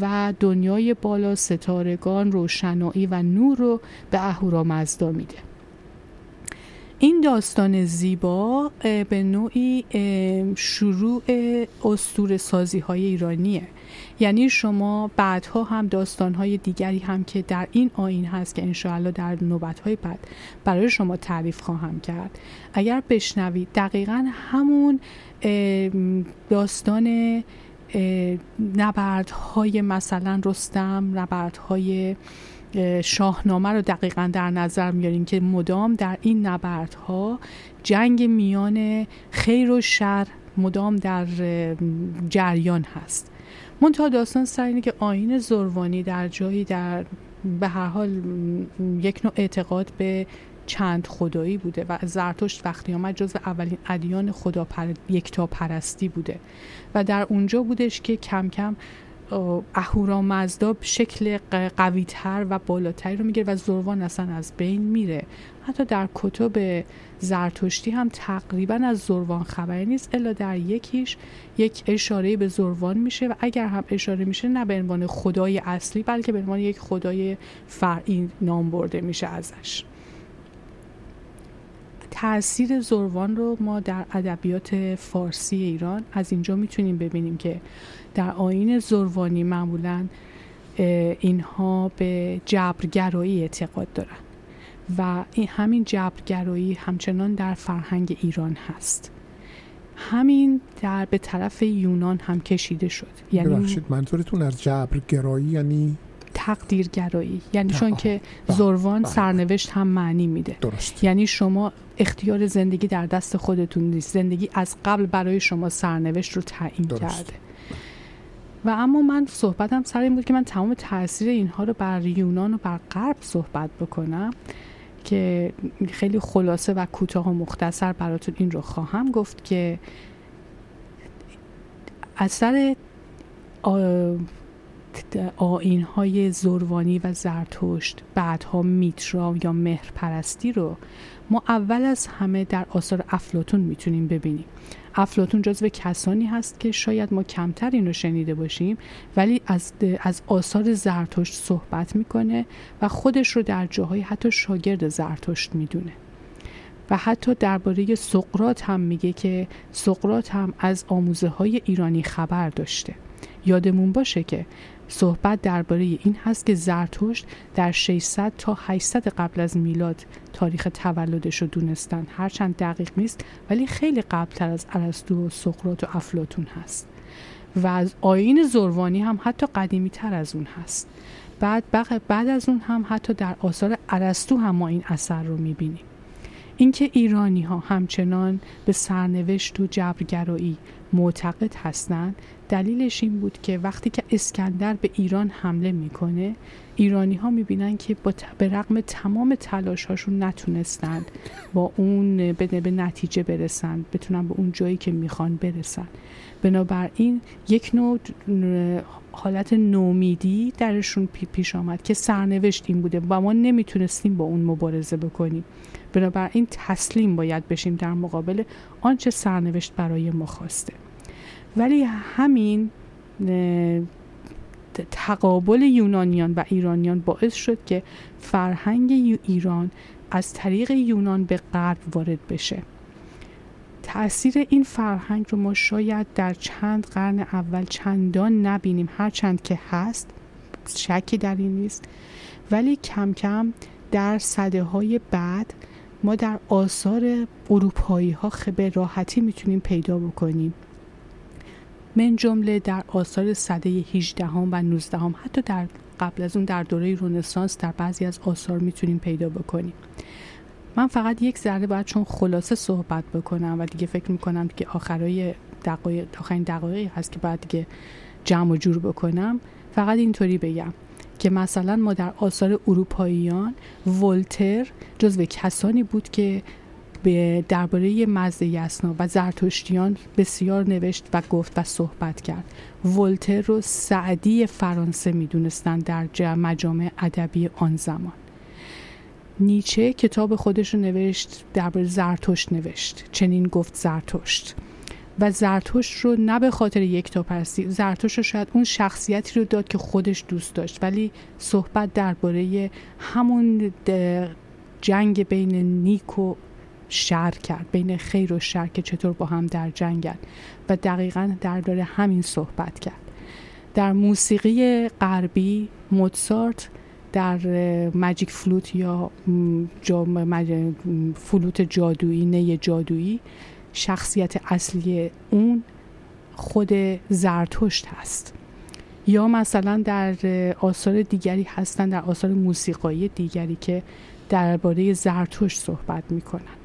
و دنیای بالا ستارگان روشنایی و نور رو به اهورامزدا میده. این داستان زیبا به نوعی شروع استور سازی های ایرانیه. یعنی شما بعدها هم داستان های دیگری هم که در این آین هست که انشاءالله در نوبت های بعد برای شما تعریف خواهم کرد. اگر بشنوید دقیقا همون داستان نبردهای مثلا رستم نبردهای اه، شاهنامه رو دقیقا در نظر میاریم که مدام در این نبردها جنگ میان خیر و شر مدام در جریان هست. منتها داستان سر اینه که آین زروانی در جایی در به هر حال یک نوع اعتقاد به چند خدایی بوده و زرتشت وقتی آمد جزو اولین ادیان خدا پر... یکتا پرستی بوده. و در اونجا بودش که کم کم اهورامزدا شکل قوی تر و بالاتری رو می‌گیره و زروان اصلا از بین میره. حتی در کتب زرتشتی هم تقریبا از زروان خبری نیست الا در یکیش یک اشاره به زروان میشه و اگر هم اشاره میشه نه به عنوان خدای اصلی بلکه به عنوان یک خدای فرعی نام برده میشه ازش. تاثیر زروان رو ما در ادبیات فارسی ایران از اینجا می‌تونیم ببینیم که در آین زروانی معمولا اینها به جبرگرایی اعتقاد دارن. و این همین جبرگرایی همچنان در فرهنگ ایران هست. همین در به طرف یونان هم کشیده شد. یعنی ببخشید منظورتون از جبرگرایی یعنی تقدیرگرایی؟ یعنی چون. که بله، زروان بله. سرنوشت هم معنی میده. درست. یعنی شما اختیار زندگی در دست خودتون نیست. زندگی از قبل برای شما سرنوشت رو تعیین. کرده. و اما من صحبتم سر این بود که من تمام تاثیر اینها رو بر یونان و بر غرب صحبت بکنم. که خیلی خلاصه و کوتاه و مختصر براتون این رو خواهم گفت که اثر آین های زروانی و زرتشت بعدها میترا یا مهر پرستی رو ما اول از همه در آثار افلاتون می‌تونیم ببینیم. افلاتون جزو کسانی هست که شاید ما کمتر اینو شنیده باشیم ولی از, از آثار زرتشت صحبت می‌کنه و خودش رو در جاهای حتی شاگرد زرتشت می‌دونه. و حتی درباره سقرات هم میگه که سقرات هم از آموزه های ایرانی خبر داشته. یادمون باشه که صحبت درباره این هست که زرتشت در 600 تا 800 قبل از میلاد تاریخ تولدش رو دونستن. هرچند دقیق نیست ولی خیلی قبلتر از ارسطو و سقراط و افلاتون هست. و از آین زروانی هم حتی قدیمی تر از اون هست. بعد بعد از اون هم حتی در آثار ارسطو هم ما این اثر رو می‌بینیم. اینکه ایرانی ها همچنان به سرنوشت و جبرگرایی معتقد هستند دلیلش این بود که وقتی که اسکندر به ایران حمله می‌کنه ایرانی ها می‌بینن که با به رغم تمام تلاش هاشون نتونستند با اون به, نتیجه برسن بتونن به اون جایی که می‌خوان برسن. بنابراین یک نوع حالت نومیدی درشون پیش آمد که سرنوشت این بوده و ما نمی‌تونستیم با اون مبارزه بکنیم. بنابراین تسلیم باید بشیم در مقابل آنچه سرنوشت برای ما خواسته. ولی همین تقابل یونانیان و ایرانیان باعث شد که فرهنگ ایران از طریق یونان به غرب وارد بشه. تاثیر این فرهنگ رو ما شاید در چند قرن اول چندان نبینیم. هرچند که هست شکی در این نیست. ولی کم کم در صده های بعد ما در آثار اروپایی ها به راحتی می‌تونیم پیدا بکنیم. من جمله در آثار صده 18 هم و 19 هم حتی در قبل از اون در دوره رونسانس در بعضی از آثار می‌تونیم پیدا بکنیم. من فقط یک ذره باید چون خلاصه صحبت بکنم و دیگه فکر می‌کنم که آخرای دقایق آخرین دقایقی هست که باید دیگه جمع و جور بکنم. فقط اینطوری بگم که مثلا ما در آثار اروپاییان ولتر جزو کسانی بود که به درباره مزد یسنا و زرتشتیان بسیار نوشت و گفت و صحبت کرد. ولتر رو سعدی فرانسه می‌دونستند در مجامع ادبی آن زمان. نیچه کتاب خودش رو نوشت درباره زرتشت نوشت. چنین گفت زرتشت. و زرتشت رو نه به خاطر یک تا پرستی زرتشت رو شاید اون شخصیتی رو داد که خودش دوست داشت ولی صحبت درباره همون جنگ بین نیک و شر کرد. بین خیر و شر که چطور با هم در جنگن و دقیقا درباره همین صحبت کرد. در موسیقی غربی موتسارت در مجیک فلوت یا جا فلوت جادویی نه جادویی شخصیت اصلی اون خود زرتشت هست. یا مثلا در آثار دیگری هستن در آثار موسیقایی دیگری که درباره زرتشت صحبت می‌کنن.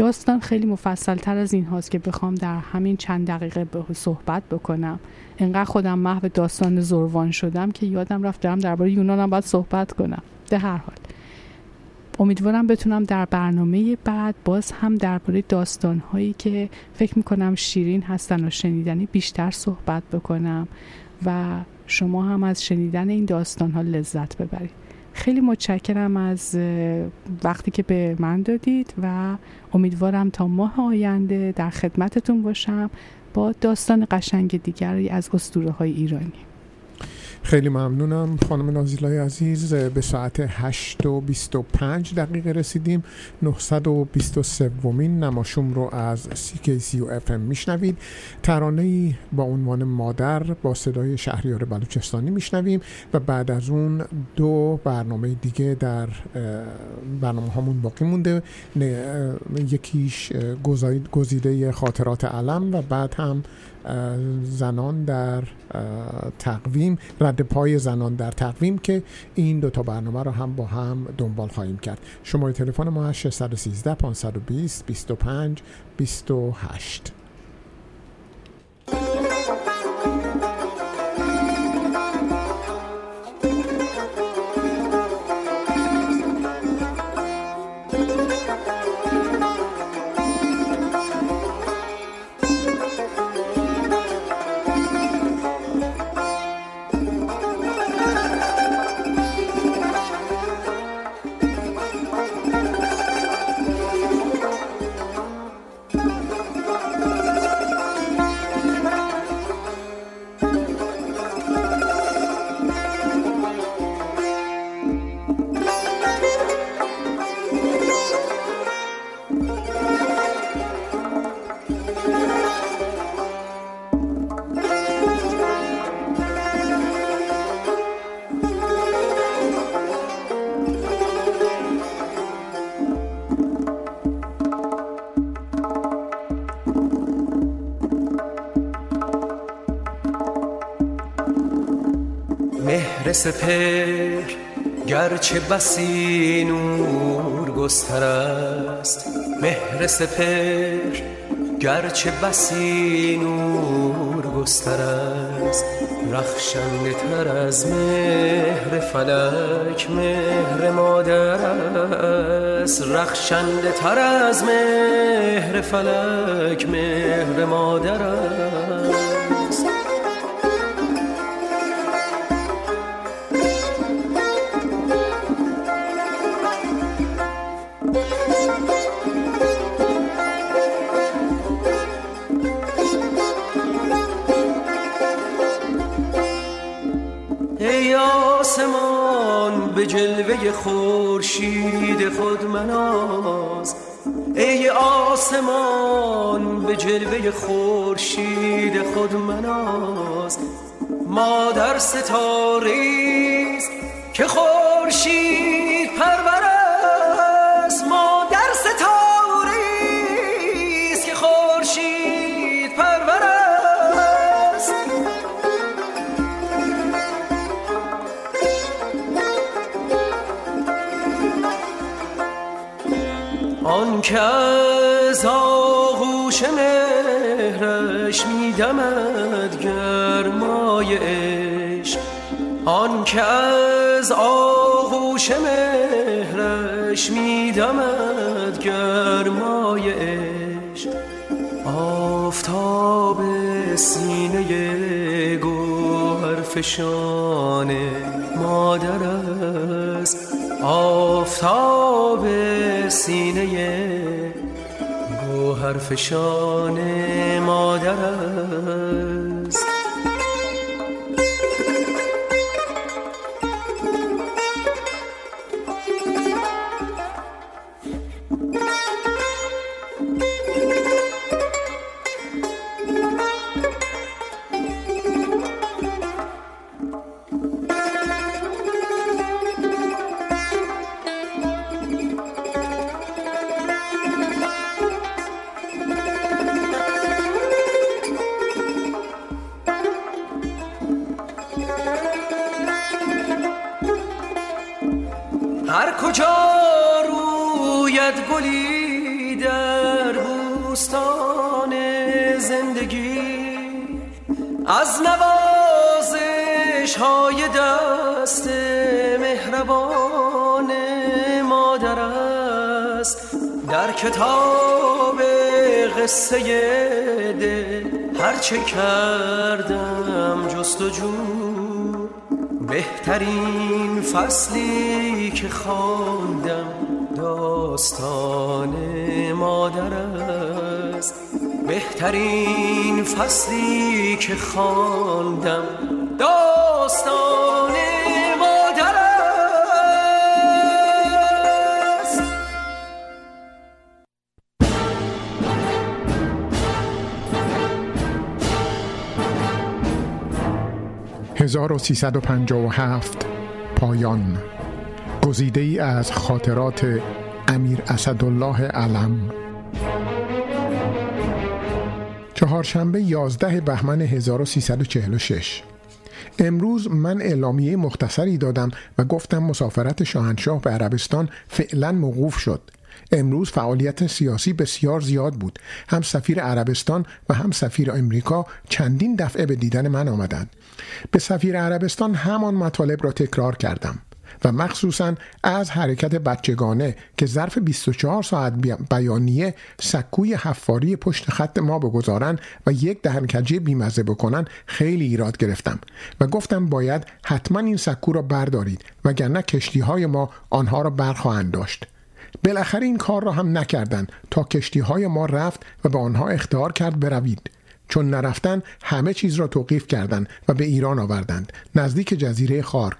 داستان خیلی مفصل تر از این هاست که بخوام در همین چند دقیقه به صحبت بکنم. انقدر خودم محو داستان زروان شدم که یادم رفت دارم درباره یونانم باید صحبت کنم. به هر حال. امیدوارم بتونم در برنامه بعد باز هم درباره داستان هایی که فکر می‌کنم شیرین هستن و شنیدنی بیشتر صحبت بکنم و شما هم از شنیدن این داستان ها لذت ببرید. خیلی متشکرم از وقتی که به من دادید و امیدوارم تا ماه آینده در خدمتتون باشم با داستان قشنگ دیگری از اسطوره های ایرانی. خیلی ممنونم. خانم نازیلای عزیز به ساعت 8 و 25 دقیقه رسیدیم. 923 ومین نماشوم رو از CKCU FM میشنوید. ترانه ای با عنوان مادر با صدای شهریار بلوچستانی میشنویم و بعد از اون دو برنامه دیگه در برنامه همون باقی مونده. یکیش گزیده خاطرات علم و بعد هم زنان در تقویم رد پای زنان در تقویم که این دوتا برنامه رو هم با هم دنبال خواهیم کرد. شماره تلفن ما 613 520 25 28 گرچه بسی نور گستر است؟ مهر سپهر گرچه بسی نور گستر است. رخشنده تر از مهر فلک مهر مادر است. رخشنده تر از مهر فلک مهر مادر است آسمان به جلوه خورشید خود مناز. مادر ستاریست که خورشید پرور است. مادر ستاریست که خورشید پرور است. آن که که از آغوش مهرش میدمد گرمای عشق آفتاب سینه گوهر فشان مادر است. آفتاب سینه گوهر فشان مادر است. کتاب قصه دل هرچه کردم جستجو بهترین فصلی که خواندم داستان مادر است. بهترین فصلی که خواندم 1357 پایان. گزیده ای از خاطرات امیر اسدالله علم. چهارشنبه 11 بهمن 1346 امروز من اعلامیه مختصری دادم و گفتم مسافرت شاهنشاه به عربستان فعلا موقوف شد. امروز فعالیت سیاسی بسیار زیاد بود. هم سفیر عربستان و هم سفیر امریکا چندین دفعه به دیدن من آمدند. به سفیر عربستان همان مطالب را تکرار کردم و مخصوصا از حرکت بچگانه که ظرف 24 ساعت بیانیه سکوی حفاری پشت خط ما بگذارن و یک دهنکجی بیمزه بکنن خیلی ایراد گرفتم و گفتم باید حتما این سکو را بردارید وگرنه کشتی های ما آنها را برخواهند داشت. بالاخره این کار را هم نکردند تا کشتی های ما رفت و به آنها اختیار کرد بروید. چون نرفتن همه چیز را توقیف کردند و به ایران آوردند. نزدیک جزیره خارک.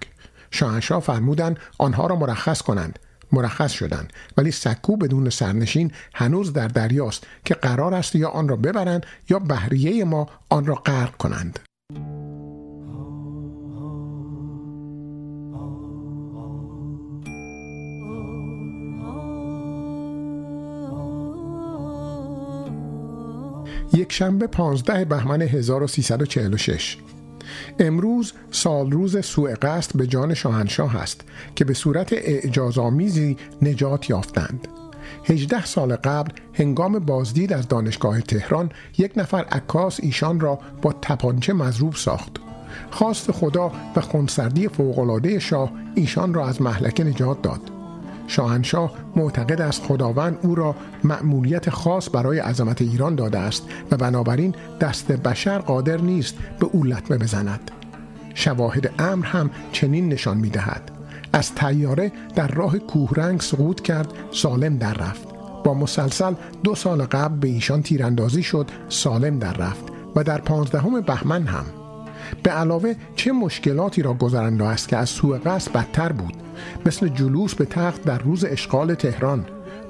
شاهنشاه فرمودند آنها را مرخص کنند. مرخص شدند. ولی سکو بدون سرنشین هنوز در دریاست که قرار است یا آن را ببرند یا بحریه ما آن را غرق کنند. یک شنبه 15 بهمن 1346 امروز سال روز سوء قصد به جان شاهنشاه است که به صورت اعجازآمیزی نجات یافتند. 18 سال قبل هنگام بازدید از دانشگاه تهران یک نفر عکاس ایشان را با تپانچه مضروب ساخت. خواست خدا و خونسردی فوقالعاده شاه ایشان را از محلکه نجات داد. شاهنشاه معتقد است خداوند او را مأموریت خاص برای عظمت ایران داده است و بنابراین دست بشر قادر نیست به او لطمه بزند. شواهد امر هم چنین نشان می دهد. از تیاره در راه کوهرنگ سقوط کرد سالم در رفت. با مسلسل دو سال قبل به ایشان تیراندازی شد سالم در رفت و در پانزدهم بهمن هم. به علاوه چه مشکلاتی را گذرانده است که از سوء قصد بدتر بود؟ مثل جلوس به تخت در روز اشغال تهران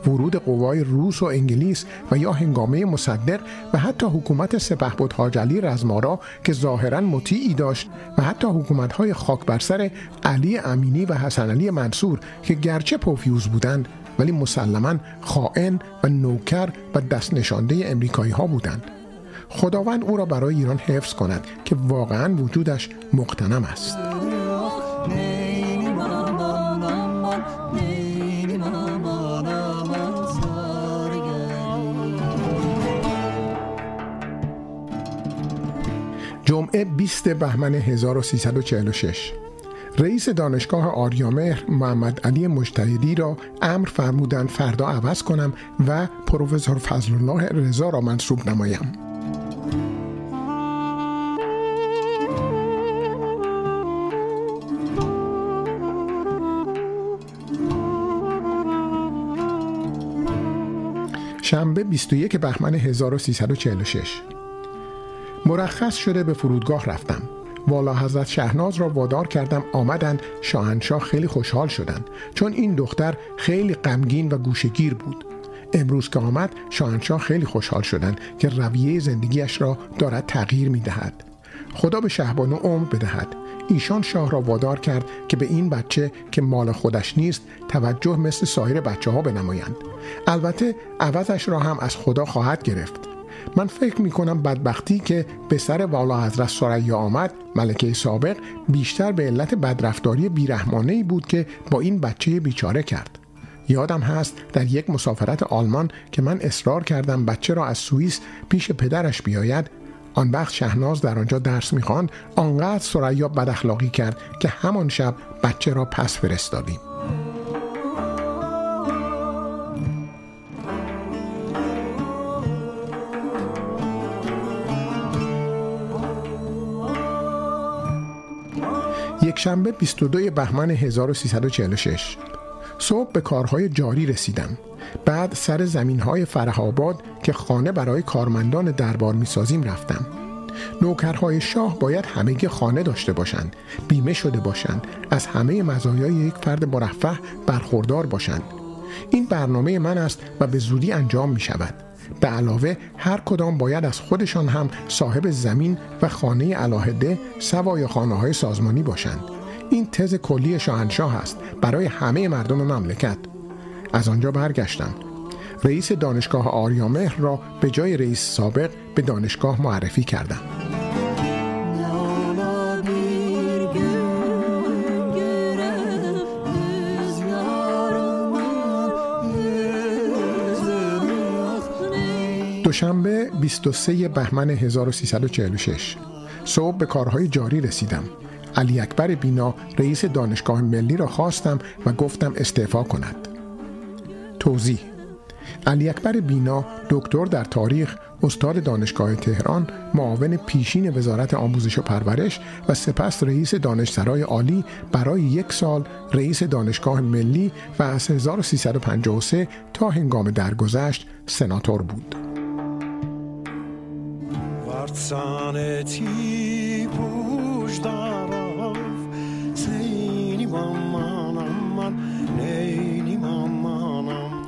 ورود قوای روس و انگلیس و یا هنگامه مصدق و حتی حکومت سپهبد حاج علی رزمارا که ظاهرا مطیعی داشت و حتی حکومت‌های خاک بر سر علی امینی و حسن علی منصور که گرچه پوفیوز بودند ولی مسلما خائن و نوکر و دست نشانده امریکایی ها بودند. خداوند او را برای ایران حفظ کند که واقعا وجودش مقتنم است. جمعه 20 بهمن 1346 رئیس دانشگاه آریامهر محمد علی مجتهدی را امر فرمودند فردا عوض کنم و پروفسور فضل الله رضا را منصوب نمایم. شنبه 21 بهمن 1346 مرخص شده به فرودگاه رفتم. والا حضرت شهناز را وادار کردم. آمدند. شاهنشاه خیلی خوشحال شدند. چون این دختر خیلی غمگین و گوشگیر بود. امروز که آمد شاهنشاه خیلی خوشحال شدند که رویه زندگیش را دارد تغییر می دهد خدا به شهبانو عمر بدهد. ایشان شاه را وادار کرد که به این بچه که مال خودش نیست توجه مثل سایر بچه ها بنمایند. البته عوضش را هم از خدا خواهد گرفت. من فکر می کنم بدبختی که به سر والا حضرت سریا آمد ملکه سابق بیشتر به علت بدرفتاری بیرحمانه ای بود که با این بچه بیچاره کرد. یادم هست در یک مسافرت آلمان که من اصرار کردم بچه را از سوئیس پیش پدرش بیاید آن وقت شهناز در آنجا درس می‌خواند. آنقدر سریا بد اخلاقی کرد که همان شب بچه را پس فرستادیم. یک شنبه 22 بهمن 1346 صبح به کارهای جاری رسیدم. بعد سر زمین های فرهاباد که خانه برای کارمندان دربار می سازیم رفتم. نوکرهای شاه باید همگی خانه داشته باشند بیمه شده باشند از همه مزایای یک فرد مرفه برخوردار باشند. این برنامه من است و به زودی انجام می شود به علاوه هر کدام باید از خودشان هم صاحب زمین و خانه علاهده سوای خانه های سازمانی باشند. این تز کلی شاهنشاه است. برای همه مردم مملکت. از آنجا برگشتم. رئیس دانشگاه آریامهر را به جای رئیس سابق به دانشگاه معرفی کردم. دوشنبه 23 بهمن 1346 صبح به کارهای جاری رسیدم. علی اکبر بینا رئیس دانشگاه ملی را خواستم و گفتم استعفا کند. توضیح. علی اکبر بینا دکتر در تاریخ استاد دانشگاه تهران معاون پیشین وزارت آموزش و پرورش و سپس رئیس دانشسرای عالی برای یک سال رئیس دانشگاه ملی و از 1353 تا هنگام درگذشت سناتور بود.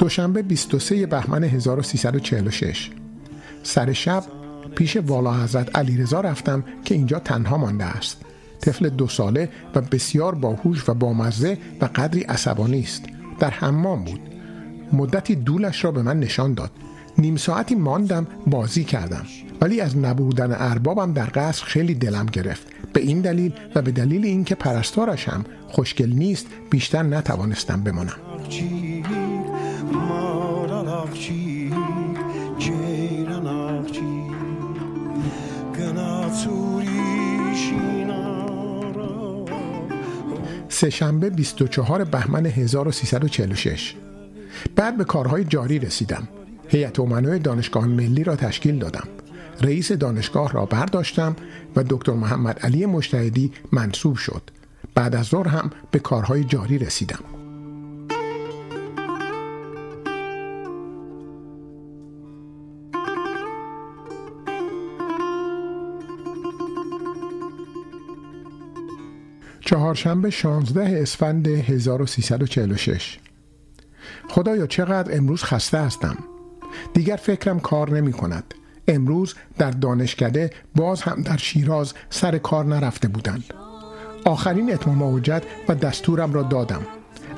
دوشنبه 23 بهمن 1346 سر شب پیش والا حضرت علیرضا رفتم که اینجا تنها مانده است. طفل دو ساله و بسیار باهوش و بامزه و قدری عصبانی است. در حمام بود. مدتی دولش را به من نشان داد. نیم ساعتی ماندم بازی کردم. ولی از نبودن اربابم در قصر خیلی دلم گرفت. به این دلیل و به دلیل اینکه پرستارش هم خوشگل نیست بیشتر نتوانستم بمانم. سهشنبه 24 بهمن 1346 بعد به کارهای جاری رسیدم. هیئت امنای دانشگاه ملی را تشکیل دادم. رئیس دانشگاه را برداشتم و دکتر محمد علی مجتهدی منصوب شد. بعد از ظهر هم به کارهای جاری رسیدم. چهارشنبه 16 اسفند 1346 خدایا چقدر امروز خسته هستم. دیگر فکرم کار نمی کند. امروز در دانشکده باز هم در شیراز سر کار نرفته بودند. آخرین اتمام حجت و دستورم را دادم.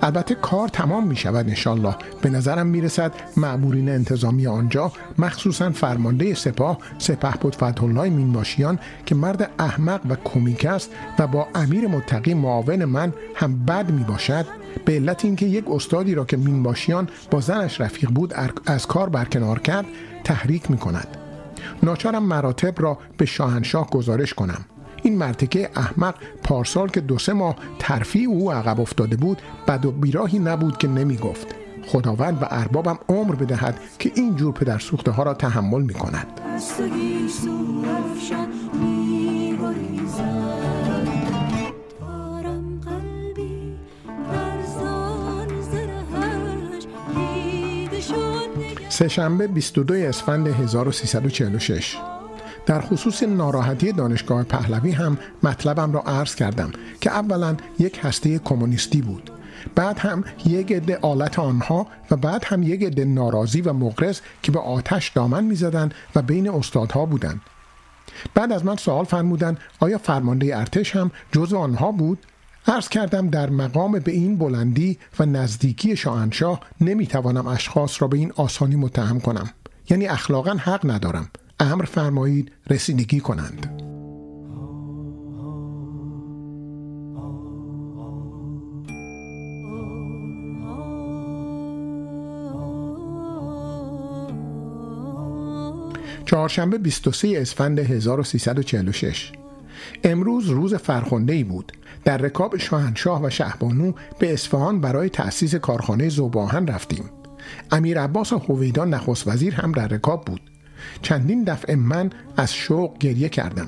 البته کار تمام می شود انشالله به نظرم می رسد معمورین انتظامی آنجا مخصوصا فرمانده سپاه سپه بود فتح الله مینباشیان که مرد احمق و کمیک است و با امیر متقی معاون من هم بد می باشد به علت اینکه یک استادی را که مینباشیان با زنش رفیق بود از کار برکنار کرد تحریک می کند ناچارم مراتب را به شاهنشاه گزارش کنم. این مرتکه احمق پارسال که دو سه ماه ترفیع او عقب افتاده بود بد و بیراهی نبود که نمی گفت خداوند و اربابم عمر بدهد که این جور پدر سوخته ها را تحمل می کند سهشنبه 22 اسفند 1346 در خصوص ناراحتی دانشگاه پهلوی هم مطلبم را عرض کردم که اولا یک هسته کمونیستی بود بعد هم یک عده آلت آنها و بعد هم یک عده ناراضی و مغرض که به آتش دامن می‌زدند و بین استادها بودند. بعد از من سوال فرمودند آیا فرمانده ارتش هم جزو آنها بود؟ عرض کردم در مقام به این بلندی و نزدیکی شاهنشاه نمی‌توانم اشخاص را به این آسانی متهم کنم. یعنی اخلاقا حق ندارم. امر فرمایید رسیدگی کنند. چهارشنبه 23 اسفند 1346 امروز روز فرخنده ای بود. در رکاب شاهنشاه و شهبانو به اصفهان برای تأسیس کارخانه زوباهن رفتیم. امیر عباس هویدان نخست وزیر هم در رکاب بود. چندین دفعه من از شوق گریه کردم.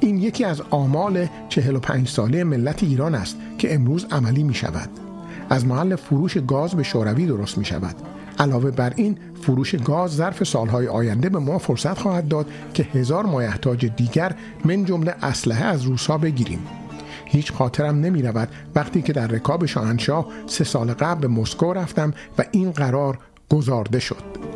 این یکی از آمال 45 ساله ملت ایران است که امروز عملی می شود. از محل فروش گاز به شوروی درست می شود. علاوه بر این فروش گاز ظرف سالهای آینده به ما فرصت خواهد داد که هزار مایحتاج دیگر من جمله اسلحه از روسا بگیریم. هیچ خاطرم نمی رود وقتی که در رکاب شاهنشاه سه سال قبل به مسکو رفتم و این قرار گذارده شد.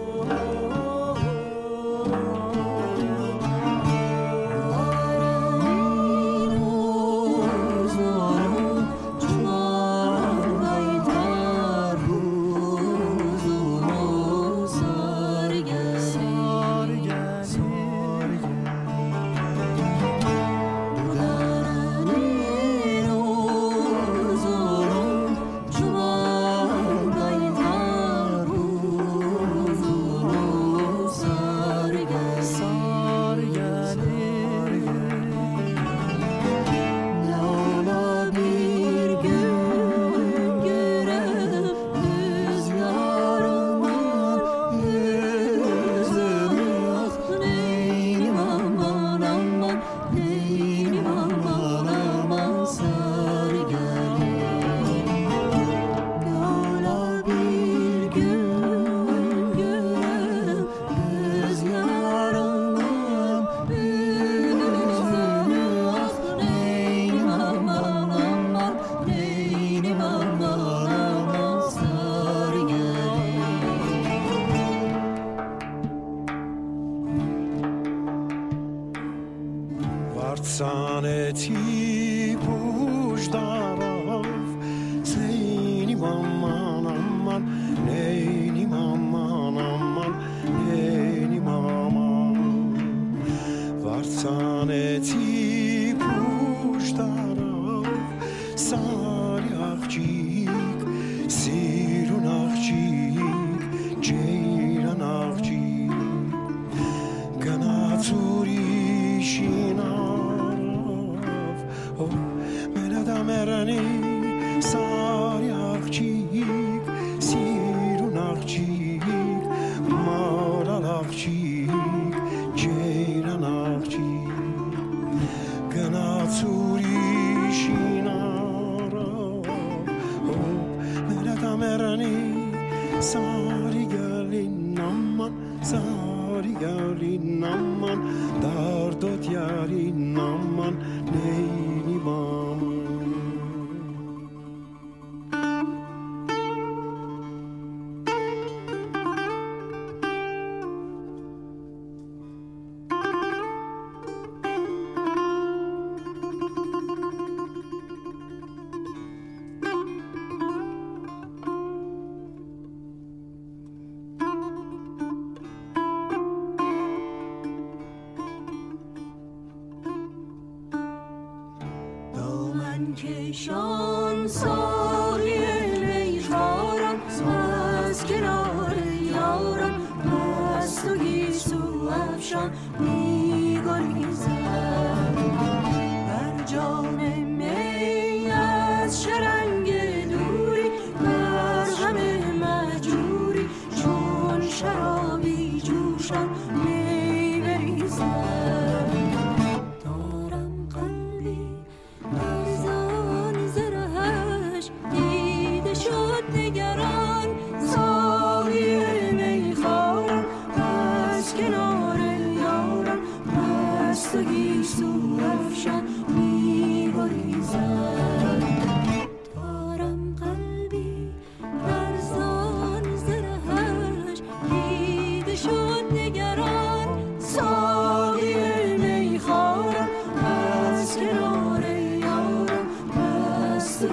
رد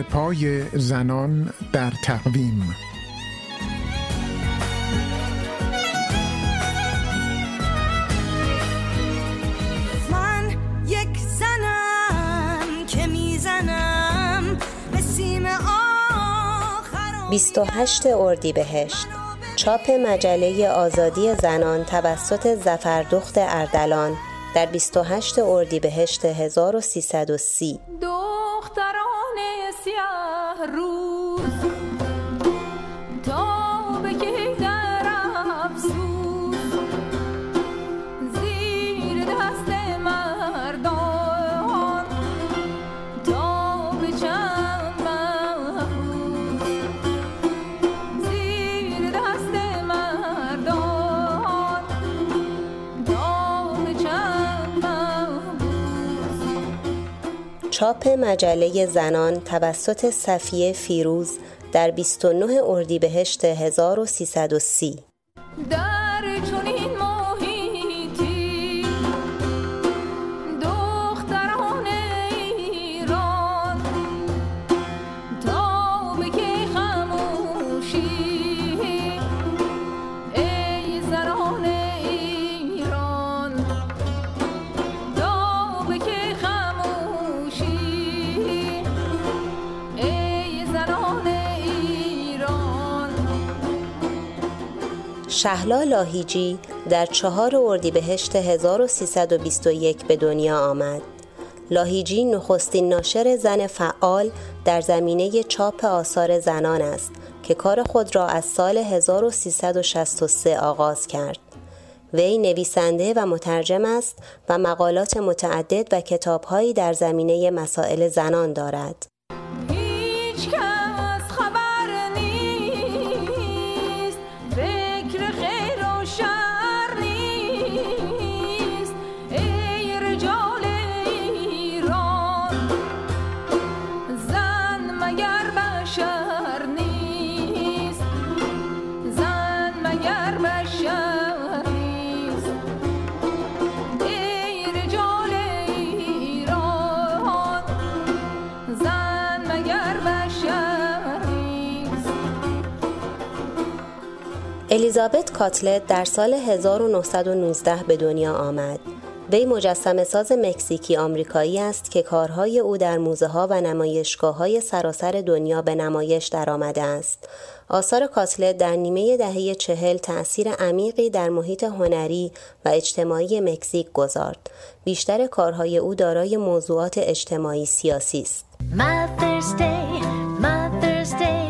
پای زنان در تقویم. 28 اردیبهشت. چاپ مجله آزادی زنان توسط زفردخت اردلان در 28 اردیبهشت 1330 چاپ مجله زنان توسط صفیه فیروز در 29 اردیبهشت 1330 شهلا لاهیجی در چهار اردیبهشت 1321 به دنیا آمد. لاهیجی نخستین ناشر زن فعال در زمینه چاپ آثار زنان است که کار خود را از سال 1363 آغاز کرد. وی نویسنده و مترجم است و مقالات متعدد و کتابهایی در زمینه مسائل زنان دارد. الیزابت کاتلت در سال 1919 به دنیا آمد. وی مجسم ساز مکزیکی آمریکایی است که کارهای او در موزه ها و نمایشگاه های سراسر دنیا به نمایش درآمده است. آثار کاتلت در نیمه دهه چهل تأثیر عمیقی در محیط هنری و اجتماعی مکزیک گذارد. بیشتر کارهای او دارای موضوعات اجتماعی سیاسی است. Mother's Day, Mother's Day,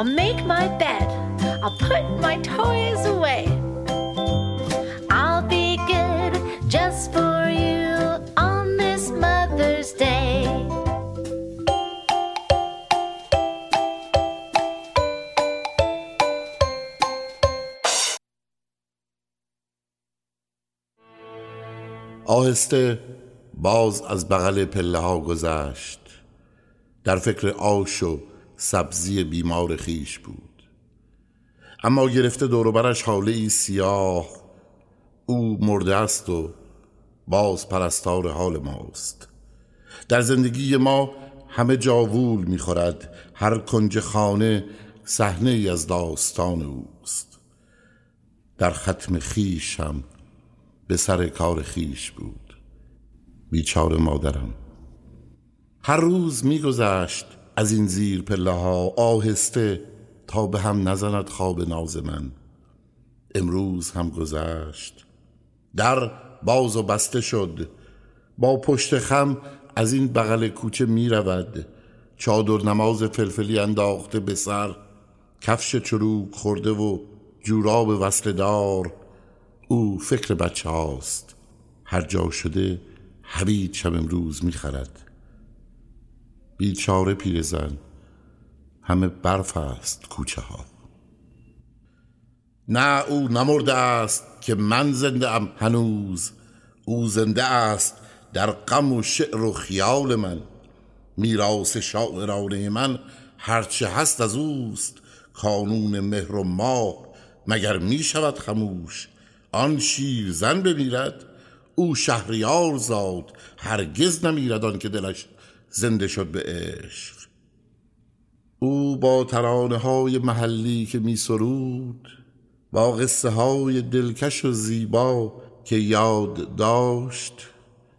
I'll make my bed. I'll put my toys away. I'll be good just for you on this Mother's Day. آهسته باز از بغل پله ها گذشت در فکر آش و سبزی بیمار خیش بود. اما گرفته دوروبرش حاله ای سیاه او مرده است و باز پرستار حال ماست. در زندگی ما همه جاوول می‌خورد هر کنج خانه صحنه ای از داستان اوست. در ختم خیش هم به سر کار خیش بود. بیچاره مادرم. هر روز میگذشت از این زیر پله ها آهسته تا به هم نزند خواب ناز من. امروز هم گذشت. در باز و بسته شد. با پشت خم از این بغل کوچه می رود. چادر نماز فلفلی انداخته به سر. کفش چروک خورده و جوراب وصل دار. او فکر بچه هاست. هر جا شده حبید شب امروز می خرد. بیچاره پیرزن. همه برف است کوچه ها. نه او نمرده است که من زنده ام هنوز. او زنده است در غم و شعر و خیال من. میراث شاعرانه من هرچه هست از اوست. کانون مهر و ماه مگر می شود خموش. آن شیر زن بمیرد او شهریار زاد. هرگز نمیرد آن که دلش زنده شد به عشق. او با ترانه های محلی که می سرود با قصه های دلکش و زیبا که یاد داشت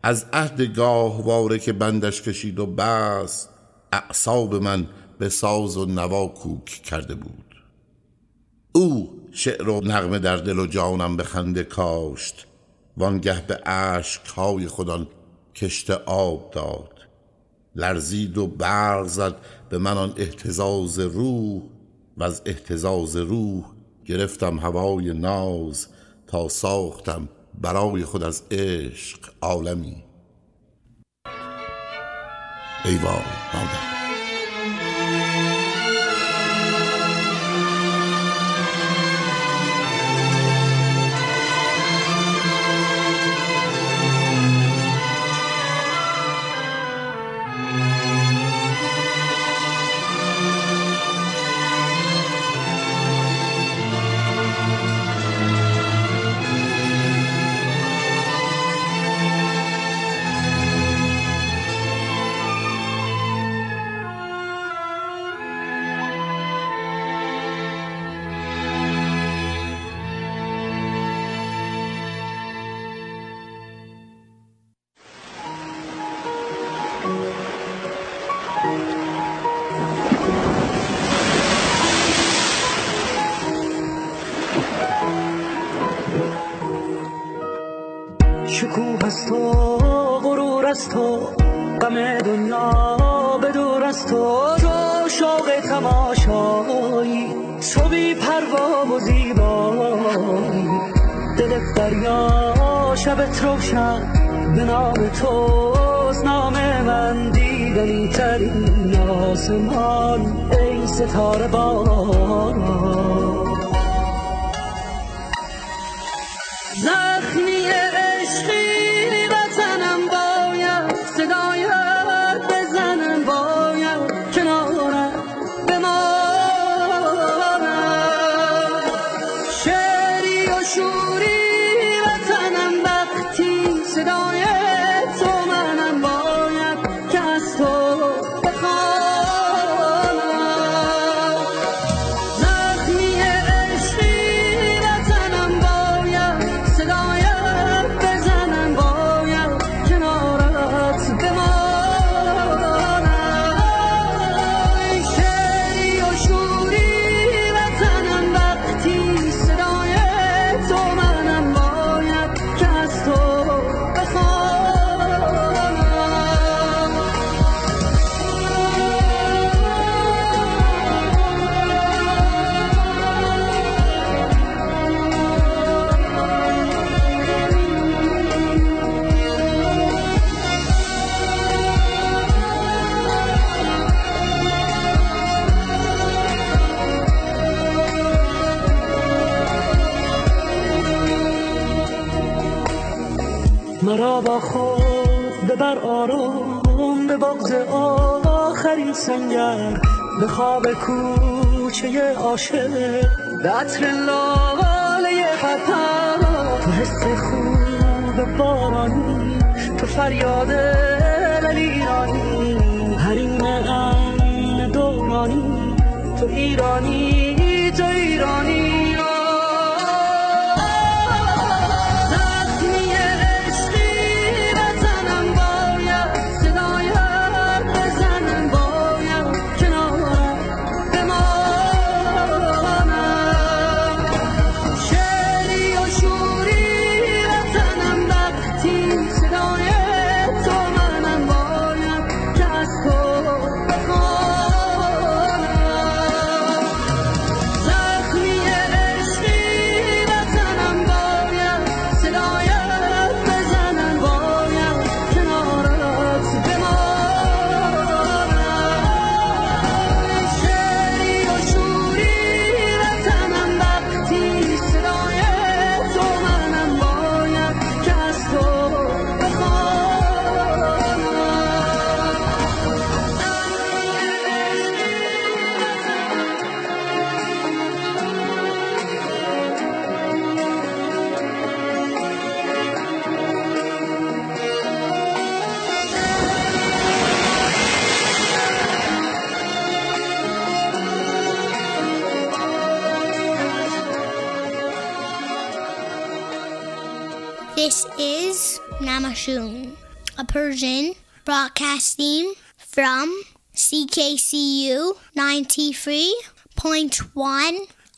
از عهد گاهواره که بندش کشید و بست اعصاب من به ساز و نوا کوک کرده بود. او شعر و نغمه در دل و جانم به خنده کاشت وانگه به عشق های خودان کشت آب داد. لرزید و برق زد به من آن احتزاز روح و از احتزاز روح گرفتم هوای ناز تا ساختم برای خود از عشق عالمی. ای وای شبت روشن به نام توست. نام من دیدنی ترین آسمان ای ستاره باران. 93.1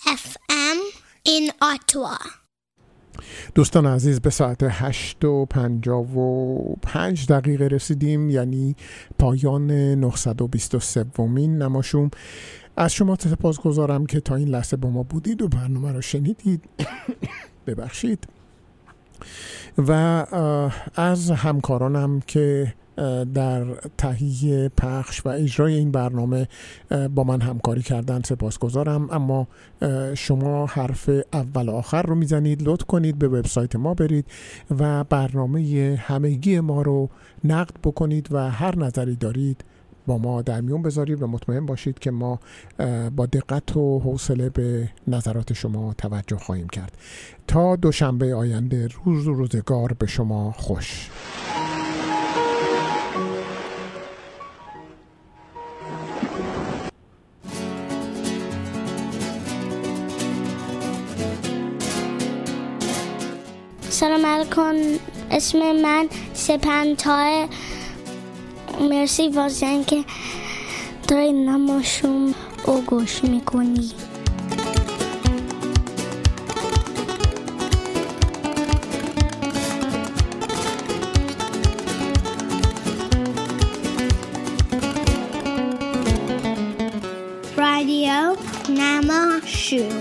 FM in Ottawa. دوستان عزیز به ساعت 8 و 55 دقیقه رسیدیم یعنی پایان 923 ومین نماشوم. از شما سپاس گذارم که تا این لحظه با ما بودید و برنامه رو شنیدید. ببخشید. و از همکارانم که در تهیه پخش و اجرای این برنامه با من همکاری کردن سپاسگزارم. اما شما حرف اول و آخر رو می‌زنید لطف کنید به وبسایت ما برید و برنامه همگی ما رو نقد بکنید و هر نظری دارید با ما در میون بذارید و مطمئن باشید که ما با دقت و حوصله به نظرات شما توجه خواهیم کرد. تا دوشنبه آینده روز روزگار به شما خوش. سلام علیکم. اسم من سپنتاه مرسی واسه اینکه داری نماشوم او گوش می‌کنی. رادیو نماشوم.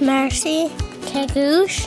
مرسی که گوش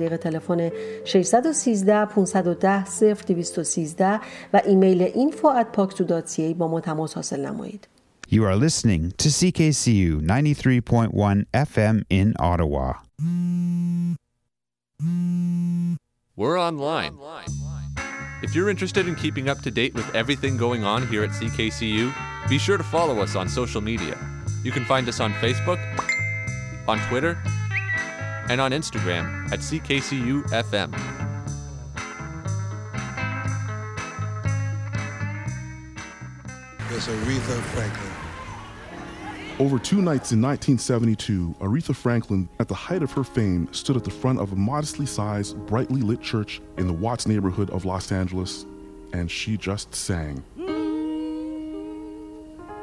طریق تلفن 613 510 0213 و ایمیل info at paksu.ca با ما تماس حاصل نمایید. You are listening to CKCU 93.1 FM in Ottawa. We're online. If you're interested in keeping up to date with everything going on here at CKCU, be sure to follow us on social media. You can find us on Facebook, on Twitter, and on Instagram at CKCU FM. It's Aretha Franklin. Over two nights in 1972, Aretha Franklin, at the height of her fame, stood at the front of a modestly sized, brightly lit church in the Watts neighborhood of Los Angeles, and she just sang.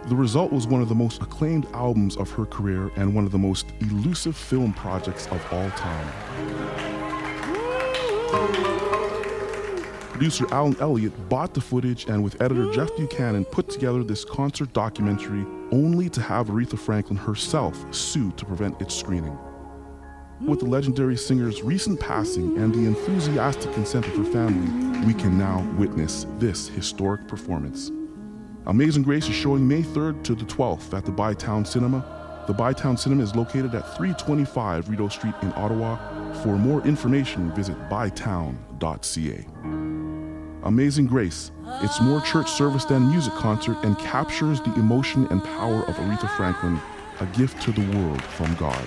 The result was one of the most acclaimed albums of her career and one of the most elusive film projects of all time. Producer Alan Elliott bought the footage and, with editor Jeff Buchanan, put together this concert documentary only to have Aretha Franklin herself sue to prevent its screening. With the legendary singer's recent passing and the enthusiastic consent of her family, we can now witness this historic performance. Amazing Grace is showing May 3rd to the 12th at the Bytown Cinema. The Bytown Cinema is located at 325 Rideau Street in Ottawa. For more information, visit bytown.ca. Amazing Grace, it's more church service than music concert and captures the emotion and power of Aretha Franklin, a gift to the world from God.